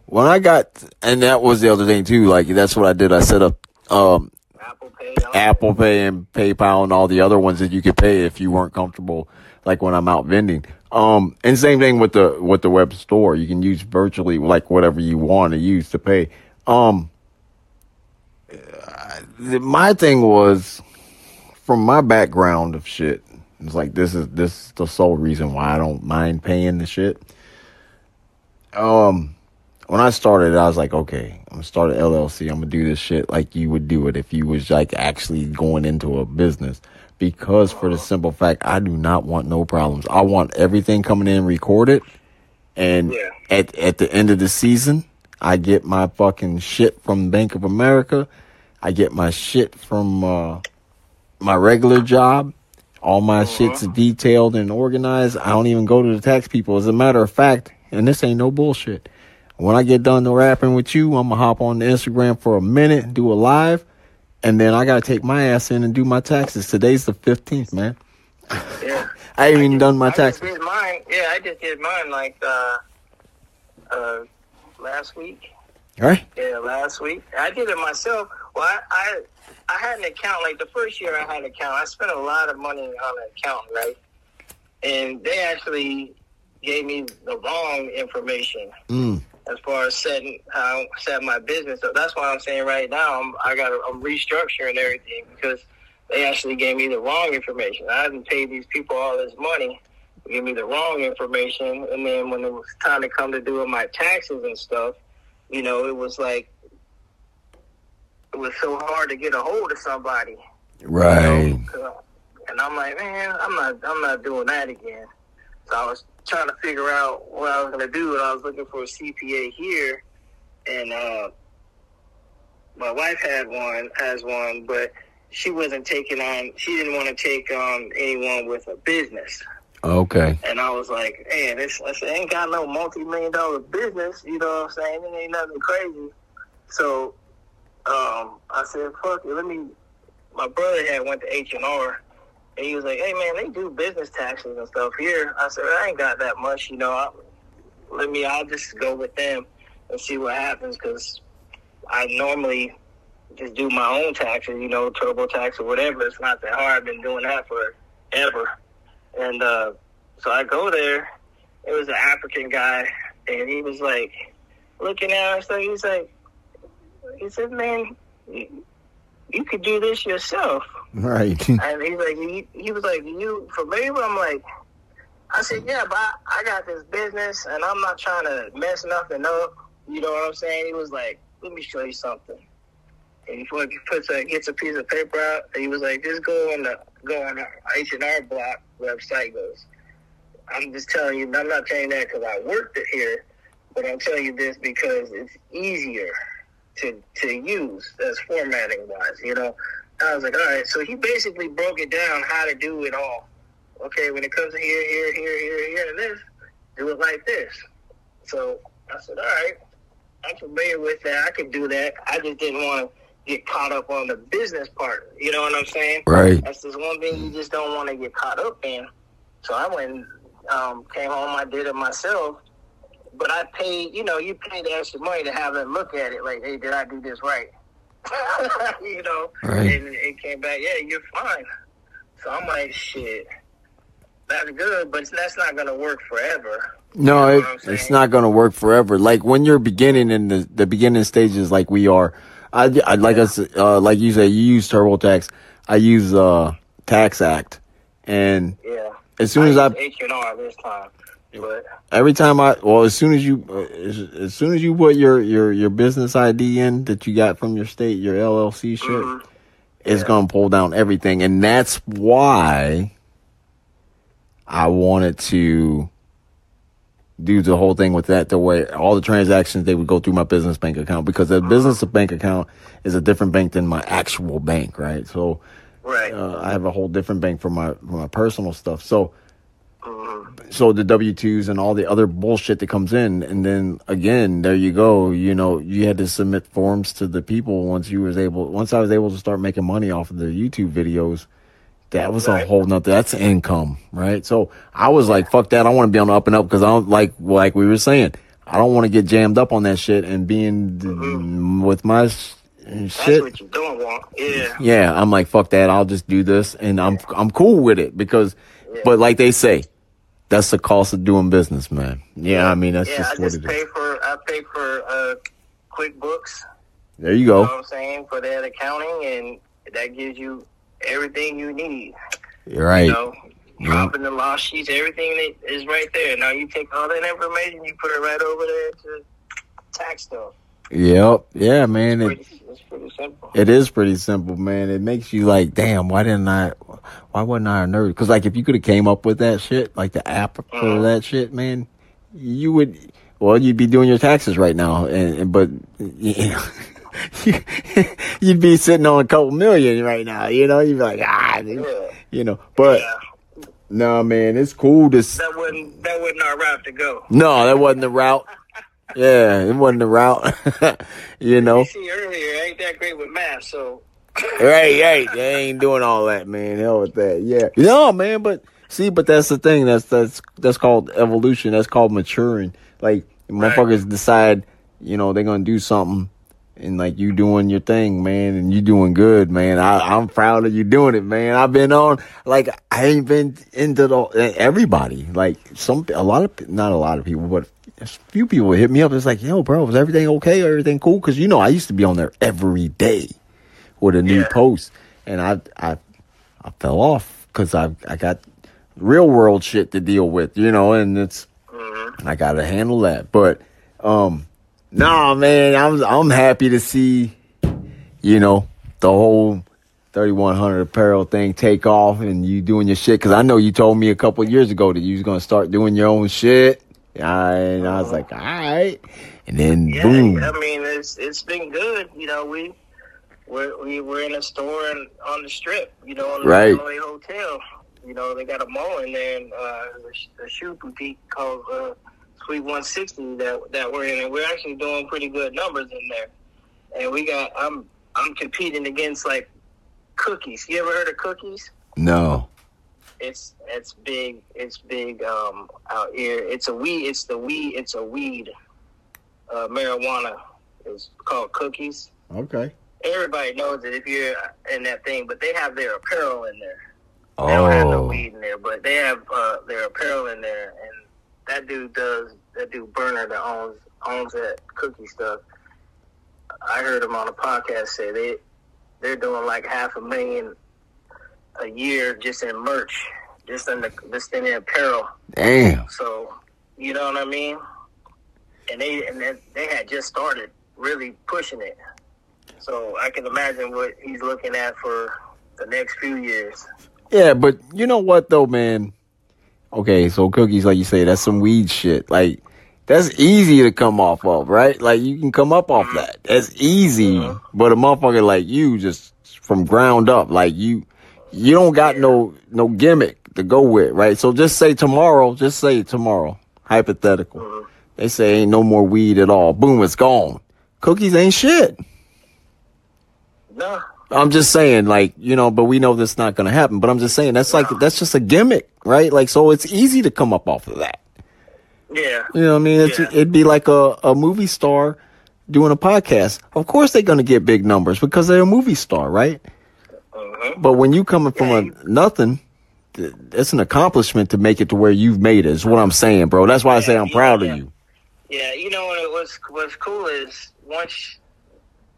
when I got, and that was the other thing too. Like that's what I did. I set up um, Apple Pay. Apple Pay and PayPal and all the other ones that you could pay if you weren't comfortable, like when I'm out vending. Um, and same thing with the with the web store. You can use virtually like whatever you want to use to pay. Um, uh, my thing was from my background of shit. It's like this is this is the sole reason why I don't mind paying the shit. Um, when I started, I was like, okay, I'm gonna start an LLC. I'm gonna do this shit like you would do it if you was like actually going into a business. Because for the simple fact, I do not want no problems. I want everything coming in recorded, and Yeah. at at the end of the season, I get my fucking shit from Bank of America. I get my shit from uh, my regular job. All my shit's detailed and organized. I don't even go to the tax people. As a matter of fact, and this ain't no bullshit. When I get done the rapping with you, I'm gonna hop on the Instagram for a minute, do a live, and then I gotta take my ass in and do my taxes. Today's the 15th, man. Yeah. I ain't even done my I just taxes. did mine. Yeah, I just did mine like uh, uh, last week. Right? Yeah, last week. I did it myself. Well, I, I I had an account. Like the first year, I had an account. I spent a lot of money on an account, right? And they actually gave me the wrong information Mm. as far as setting how I set my business up. That's why I'm saying right now I'm I got I'm restructuring everything because they actually gave me the wrong information. I haven't paid these people all this money. They gave me the wrong information, and then when it was time to come to doing my taxes and stuff, you know, it was like it was so hard to get a hold of somebody. Right. And I'm like, man, I'm not, I'm not doing that again. So I was trying to figure out what I was gonna do, and I was looking for a CPA here, and uh, my wife had one, has one, but she wasn't taking on. She didn't want to take on anyone with a business. Okay. And I was like, man, this said, ain't got no multi million dollar business, you know what I'm saying? It ain't nothing crazy. So um, I said, fuck it, let me my brother had went to H and R and he was like, Hey man, they do business taxes and stuff here. I said, I ain't got that much, you know. I, let me I'll just go with them and see what happens because I normally just do my own taxes, you know, TurboTax or whatever. It's not that hard. I've been doing that forever. And uh, so I go there. It was an African guy, and he was like looking at us. So he's like, he said, "Man, you, you could do this yourself." Right. And he's like, he, he was like, "You for with-" I'm like, I said, "Yeah, but I, I got this business, and I'm not trying to mess nothing up." You know what I'm saying? He was like, "Let me show you something." And before he puts a gets a piece of paper out, he was like, "Just go on the go on our H and R Block website." Goes, I'm just telling you. I'm not telling you that because I worked it here, but I'm telling you this because it's easier to to use as formatting wise. You know, I was like, all right. So he basically broke it down how to do it all. Okay, when it comes to here, here, here, here, here, and this, do it like this. So I said, all right. I'm familiar with that. I can do that. I just didn't want to get caught up on the business part. You know what I'm saying? Right. That's just one thing you just don't want to get caught up in. So I went, um, came home, I did it myself. But I paid, you know, you paid the extra money to have them look at it, like, hey, did I do this right? you know, Right. and it came back, yeah, you're fine. So I'm like, shit, that's good, but that's not gonna work forever. No, You know it, it's not going to work forever. Like when you're beginning in the, the beginning stages, like we are, I, I like us, uh, like you say, you use TurboTax. I use, uh, Tax Act. And Yeah. as soon as I, H and R this time, but every time I, well, as soon as you, uh, as, as soon as you put your, your, your business ID in that you got from your state, your LLC shit, mhm. it's Yeah. to pull down everything. And that's why I wanted to do the whole thing with that the way all the transactions they would go through my business bank account because the business bank account is a different bank than my actual bank, right? So right. uh, I have a whole different bank for my for my personal stuff. So. So the W twos and all the other bullshit that comes in, and then again, there you go. You know, you had to submit forms to the people once you was able. Once I was able to start making money off of the YouTube videos, that was a whole nother. That's income, right? So I was like, fuck that. I want to be on the up and up because I don't like like we were saying. I don't want to get jammed up on that shit and being mm-hmm. with my shit. what you don't want. Yeah. Yeah, I'm like, fuck that. I'll just do this, and I'm I'm cool with it because, but like they say, that's the cost of doing business, man. Yeah, I mean that's yeah, just I what just it pay is. for I pay for uh, QuickBooks. There you go. You know what I'm saying for that accounting, and that gives you everything you need. You're right. You know, dropping the law sheets, everything that is right there. Now you take all that information, you put it right over there to tax stuff. Yep. Yeah, man. It it's pretty simple. it is pretty simple, man. It makes you like, damn, why didn't I? Why wasn't I a nerd? Because like, if you could have came up with that shit, like the app for Mhm. that shit, man, you would. Well, you'd be doing your taxes right now, and, and but yeah, you'd be sitting on a couple million right now. You know, you'd be like, ah, Yeah. you know. But Yeah. no, man, it's cool to. s- That wasn't that wasn't our route to go. No, that wasn't the route. Yeah, it wasn't the route. you know, You see earlier, I ain't that great with math, so right, right. They ain't doing all that, man. Hell with that. Yeah, no, man. But see, but that's the thing. That's that's that's called evolution. That's called maturing. Like motherfuckers decide, you know, they're gonna do something, and like you doing your thing, man, and you doing good, man. I I'm proud of you doing it, man. I've been on like I ain't been into the everybody. Like some a lot of not a lot of people, but a few people hit me up. It's like, yo, bro, is everything okay? Everything cool? Because you know, I used to be on there every day with a new Yeah. post, and I I I fell off because I I got real world shit to deal with, you know, and it's I gotta handle that. But um, nah, man, I'm I'm happy to see, you know, the whole. 3100 apparel thing take off and you doing your shit because I know you told me a couple years ago that you was gonna start doing your own shit and I was like all right and then yeah. boom I mean, it's it's been good. You know, we we're we we're in a store and on the strip. You know, on the Right. Hotel. You know, they got a mall in there, and uh, a, a shoe boutique called uh, Sweet 160 that that we're in, and we're actually doing pretty good numbers in there. And we got I'm I'm competing against like cookies. You ever heard of cookies? no It's it's big. It's big um, out here. It's a weed. It's the weed. It's a weed. Uh, marijuana is called cookies. okay Everybody knows it if you're in that thing, but they have their apparel in there. Oh. They don't have no oh weed in there, but they have uh, their apparel in there. And that dude does. That dude Berner that owns owns that cookie stuff. I heard him on a podcast say they they're doing like half a million a year just in merch, just in the just in the apparel. damn So you know what I mean? And they and then they had just started really pushing it. So I can imagine what he's looking at for the next few years. Yeah, but you know what though, man? Okay, so cookies, like you say, that's some weed shit. Like that's easy to come off of, right? Like you can come up off mm-hmm. that. That's easy. Mm-hmm. But a motherfucker like you, just from ground up, like you, you don't got no no gimmick to go with, right? So just say tomorrow, just say tomorrow, hypothetical. Uh-huh. They say ain't no more weed at all. Boom, it's gone. Cookies ain't shit. No, I'm just saying, like, you know, but we know that's not going to happen. But I'm just saying, that's like, that's just a gimmick, right? Like, so it's easy to come up off of that. yeah, You know what I mean? It's, Yeah. It'd be like a, a movie star doing a podcast. Of course they're going to get big numbers because they're a movie star, right? Mhm. But when you coming from a nothing, th- it's an accomplishment to make it to where you've made it, is what I'm saying, bro. That's why I say I'm yeah, proud yeah. of you. yeah. You know what? What's what's cool is once,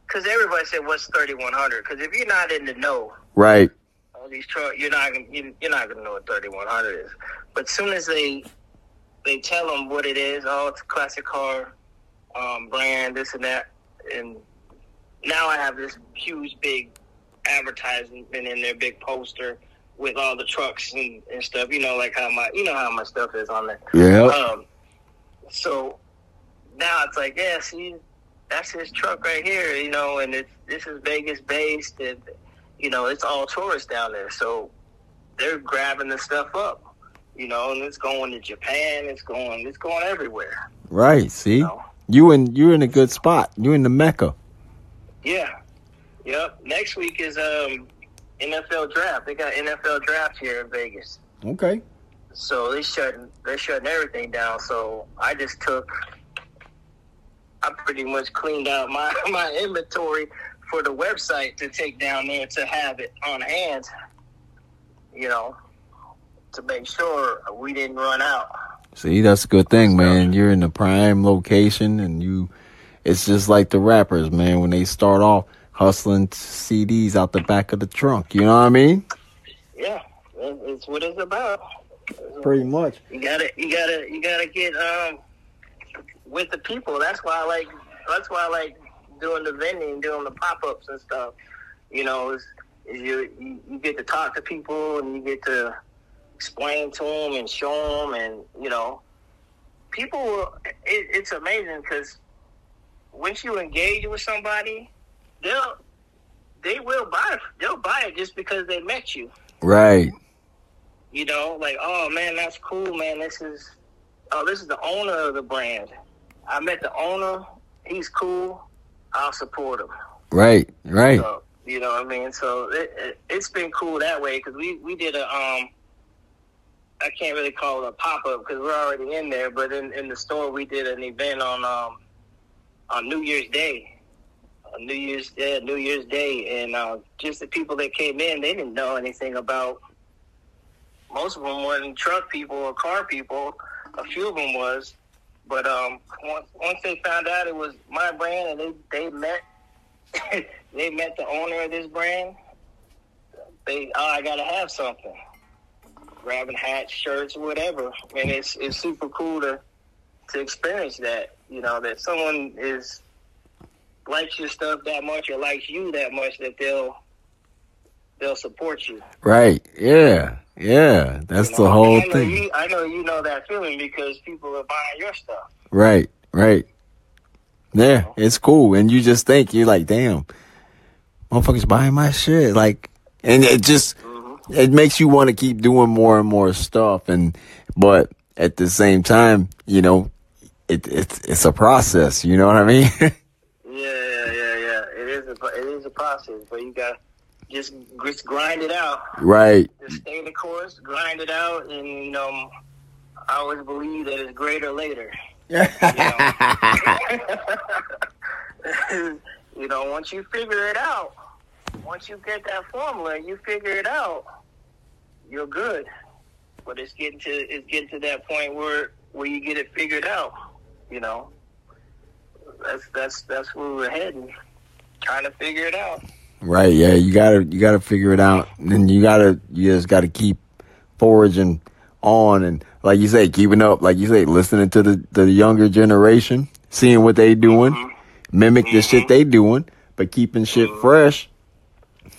because everybody said what's thirty one hundred. Because if you're not in the know, Right. all these truck, you're not you're not gonna know what 3100 is. But soon as they they tell them what it is, oh, it's a classic car um, brand, this and that, and now I have this huge big advertisement in their big poster with all the trucks and, and stuff. You know, like how my you know how my stuff is on there. Yeah. Um, so now it's like, yeah, see, that's his truck right here, you know, and it's this is Vegas based, and you know, it's all tourists down there, so they're grabbing the stuff up, you know, and it's going to Japan, it's going, it's going everywhere, Right. See? you know. You in, you're in a good spot. You're in the Mecca. Yeah, yep. Next week is um NFL draft. They got NFL draft here in Vegas. Okay. So they shutting they're shutting everything down. So I just took I pretty much cleaned out my, my inventory for the website to take down there to have it on hand. You know, to make sure we didn't run out. See, that's a good thing, man. You're in the prime location, and you. It's just like the rappers, man. When they start off hustling CDs out the back of the trunk, you know what I mean? Yeah, it's what it's about. Pretty much. You gotta, you gotta, you gotta get um with the people. That's why I like. That's why I like doing the vending, doing the pop ups and stuff. You know, is, is you, you get to talk to people and you get to explain to them and show them, and you know, people. Will, it, it's amazing because once you engage with somebody, they'll they will buy they'll buy it just because they met you. Right. You know, like oh man, that's cool, man. This is oh this is the owner of the brand. I met the owner. He's cool. I'll support him. Right. Right. So, you know what I mean? So it, it, it's been cool that way because we, we did a, um, I can't really call it a pop up because we're already in there, but in, in the store we did an event on um, on New Year's Day, New Year's yeah, New Year's Day, and uh, just the people that came in, they didn't know anything about. Most of them weren't truck people or car people. A few of them was, but um, once once they found out it was my brand and they they met they met the owner of this brand. They oh I gotta have something. Grabbing hats, shirts, whatever. And it's it's super cool to to experience that. You know, that someone is likes your stuff that much or likes you that much that they'll they'll support you. Right. Yeah. Yeah. That's You the whole I thing. You, I know you know that feeling because people are buying your stuff. Right. Right. Yeah. It's cool. And you just think, you're like, damn, motherfuckers buying my shit. Like, and it just, mm-hmm. it makes you want to keep doing more and more stuff. And, but at the same time, you know, it, it's, it's a process. You know what I mean? Yeah, yeah, yeah, yeah. It is a it is a process, but you got just just grind it out. right. Just stay the course, grind it out, and you know, I always believe that it's greater later. you know, once you figure it out, once you get that formula and you figure it out, you're good. But it's getting to it's getting to that point where where you get it figured out. You know, that's that's that's where we're heading. Trying to figure it out. Right, yeah, you gotta you gotta figure it out, and you gotta you just gotta keep foraging on, and like you say, keeping up, like you say, listening to the the younger generation, seeing what they doing, mm-hmm. mimic the shit mm-hmm. they doing, but keeping shit mm-hmm. fresh,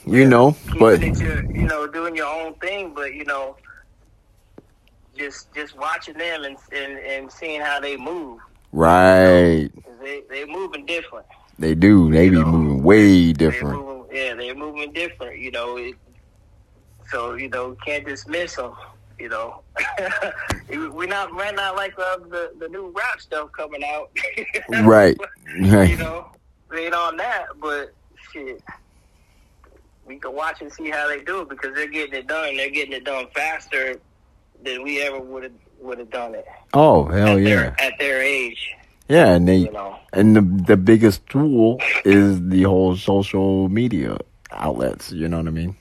you know. But your, you know, doing your own thing, but you know, just just watching them and and, and seeing how they move. right, 'Cause They they moving different. They do. They be know, moving way different. moving, yeah, they're moving different. You know, it, so you know can't dismiss them. You know, we're not we're not like uh, the the new rap stuff coming out. Right, you know, ain't on that, but shit. We can watch and see how they do it because they're getting it done. They're getting it done faster than we ever would have would have done it. Oh hell at yeah, Their, at their age, yeah, and they you know. and the the biggest tool is the whole social media outlets. You know what I mean?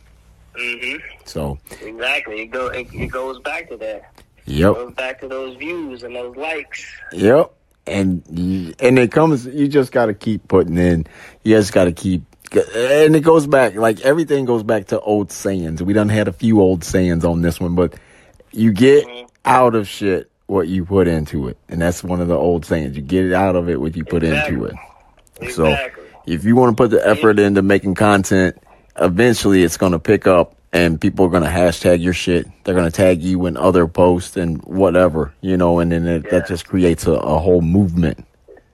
hmm So, Exactly. It go. It, it goes back to that. yep. goes back to those views and those likes. Yep. And and it comes. You just got to keep putting in. You just got to keep. And it goes back like everything goes back to old sayings. We done had a few old sayings on this one, but you get Mhm. out of shit what you put into it, and that's one of the old sayings. You get it out of it what you put into it. So Exactly. if you want to put the effort into making content, eventually it's going to pick up and people are going to hashtag your shit. They're going to tag you in other posts and whatever, you know, and then it, Yeah. that just creates a, a whole movement.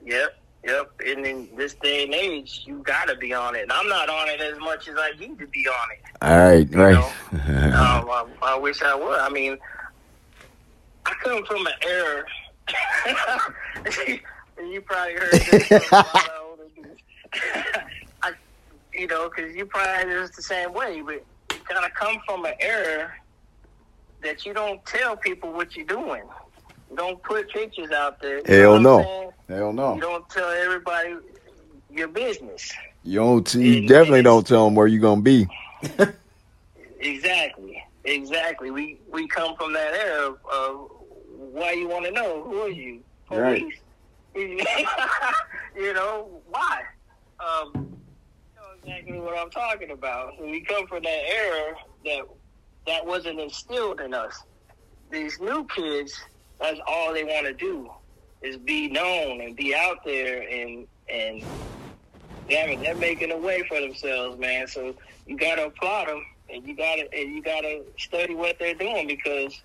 Yep. Yep. And in this day and age, you gotta be on it. And I'm not on it as much as I need to be on it. All right, right. um, I, I wish I would. I mean, I come from an era. you probably heard this from a lot of older dudes. I, you know, because you probably just the same way, but you kind of come from an era that you don't tell people what you're doing. You don't put pictures out there. You Hell know what I'm no. Hell You no. don't tell everybody your business. You don't. You definitely don't tell them where you're gonna be. Exactly. Exactly. We we come from that era of, of why you want to know who are you? Right. Police. you know why? Um, you know exactly what I'm talking about. We come from that era that that wasn't instilled in us. These new kids, that's all they want to do is be known and be out there and and damn it, they're making a way for themselves, man. So you gotta applaud them, and you gotta and you gotta study what they're doing because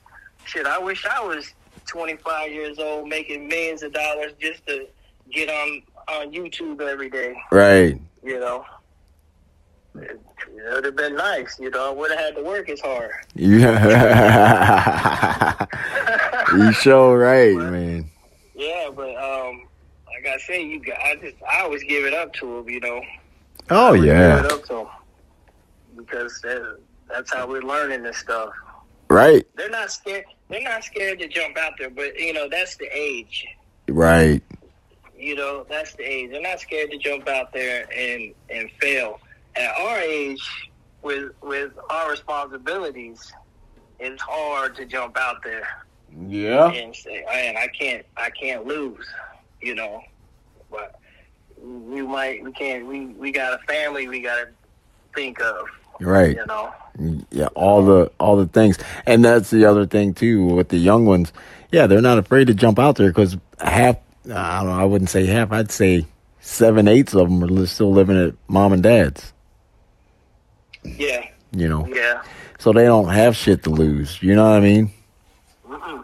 shit, I wish I was 25 years old making millions of dollars just to get on on YouTube every day. Right. You know, it, it would have been nice. You know, I would have had to work as hard. Yeah. you sure right, man. Yeah, but um, like I say, you got. I just I always give it up to him. You know. Oh Give yeah. It up to 'em. Because that, that's how we're learning this stuff. Right. They're not scared. They're not scared to jump out there, but you know that's the age. Right. You know that's the age. They're not scared to jump out there and and fail. At our age, with with our responsibilities, it's hard to jump out there Yeah. and say, "Man, I can't, I can't lose," you know. But we might, we can't. We we got a family we got to think of, Right. you know. Yeah, all the all the things, and that's the other thing too with the young ones. Yeah, they're not afraid to jump out there because half. I don't know. I wouldn't say half. I'd say seven eighths of them are still living at mom and dad's. Yeah, You know, yeah. so they don't have shit to lose. You know what I mean? Mm-mm.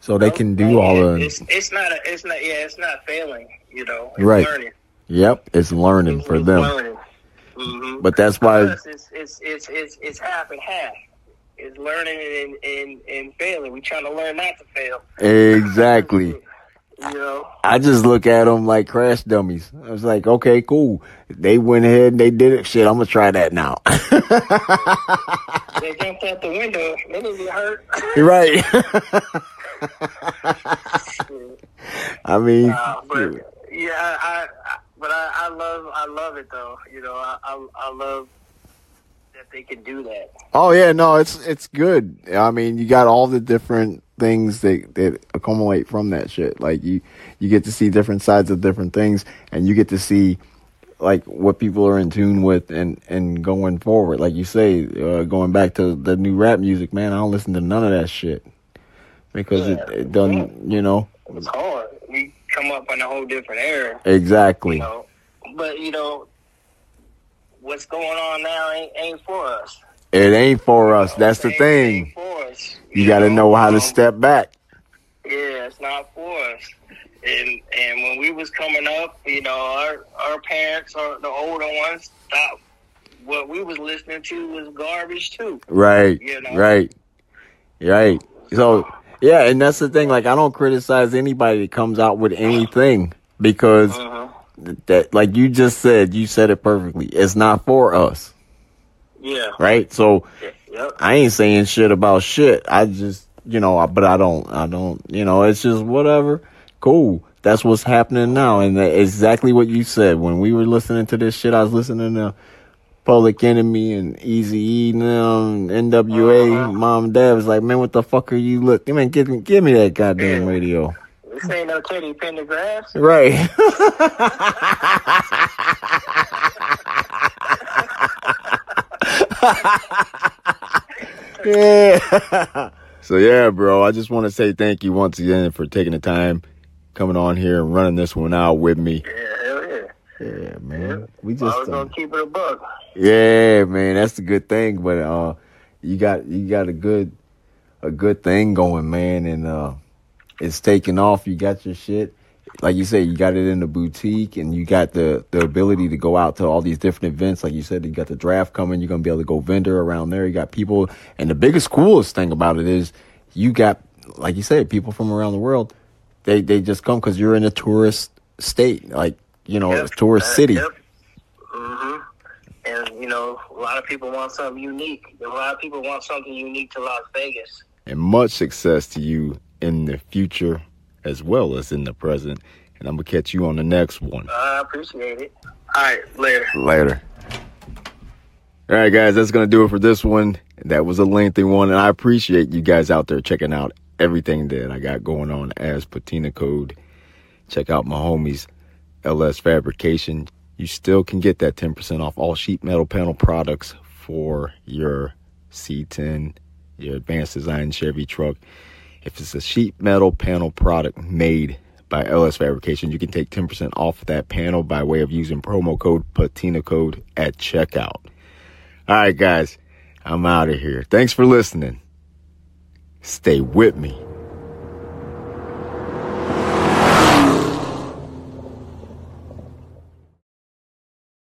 So they can do all the. It's it's not a, it's not yeah it's not failing you know it's Right. learning Yep, it's learning It's- for them. learning. Mhm. But that's why. It's it's it's it's it's half and half. It's learning and and, and failing. We're trying to learn not to fail. Exactly. You know. I just look at them like crash dummies. I was like, okay, cool. They went ahead and they did it. Shit, I'm gonna try that now. They jumped out the window. They didn't get hurt. You're right. I mean, Uh, but yeah, I, I but I, I love I love it though. You know, I, I I love that they can do that. oh yeah, no, it's it's good. I mean, you got all the different things that that accumulate from that shit. Like you you get to see different sides of different things, and you get to see like what people are in tune with and and going forward. Like you say, uh, going back to the new rap music, man, I don't listen to none of that shit because it, it doesn't, you know, It's hard. We come up in a whole different era. exactly. You know, but you know what's going on now ain't ain't for us. It ain't for us. That's the thing. us. You got to know how to Um, step back. Yeah, it's not for us. And and when we was coming up, you know, our our parents or the older ones thought what we was listening to was garbage too. Right. You know? Right. Right. So yeah, and that's the thing. Like I don't criticize anybody that comes out with anything because Uh-huh. that, like you just said, you said it perfectly. It's not for us, Yeah. right? So Yep. I ain't saying shit about shit. I just, you know, but I don't, I don't, you know, it's just whatever. Cool. That's what's happening now. And exactly what you said. When we were listening to this shit, I was listening to Public Enemy and Easy E and them, NWA. Uh-huh. Mom and dad was like, man, what the fuck are you look? Man, give me, give me that goddamn radio. This ain't no Teddy Pendergrass. Right. yeah. So yeah, bro, I just want to say thank you once again for taking the time coming on here and running this one out with me. Yeah, hell yeah. Yeah, man. We I just was uh, gonna keep it a buck. yeah, man, that's the good thing. But uh, you got you got a good a good thing going, man, and uh, it's taking off. You got your shit, like you said, you got it in the boutique, and you got the the ability to go out to all these different events. Like you said, you got the draft coming. You're gonna be able to go vendor around there. You got people, and the biggest coolest thing about it is you got, like you said, people from around the world. They they just come because you're in a tourist state, like you know, Yep. a tourist Uh, city. Yep. hmm And you know, a lot of people want something unique. A lot of people want something unique to Las Vegas. and much success to you in the future as well as in the present. And I'm gonna catch you on the next one. I appreciate it. All right, later. Later. All right, guys, that's gonna do it for this one. That was a lengthy one, and I appreciate you guys out there checking out everything that I got going on as Patina Code. Check out my homies, LS Fabrication. You still can get that 10% off all sheet metal panel products for your C10, your advanced design Chevy truck. If it's a sheet metal panel product made by LS Fabrication, you can take 10% off that panel by way of using promo code Patina Code at checkout. All right, guys, I'm out of here. Thanks for listening. Stay with me.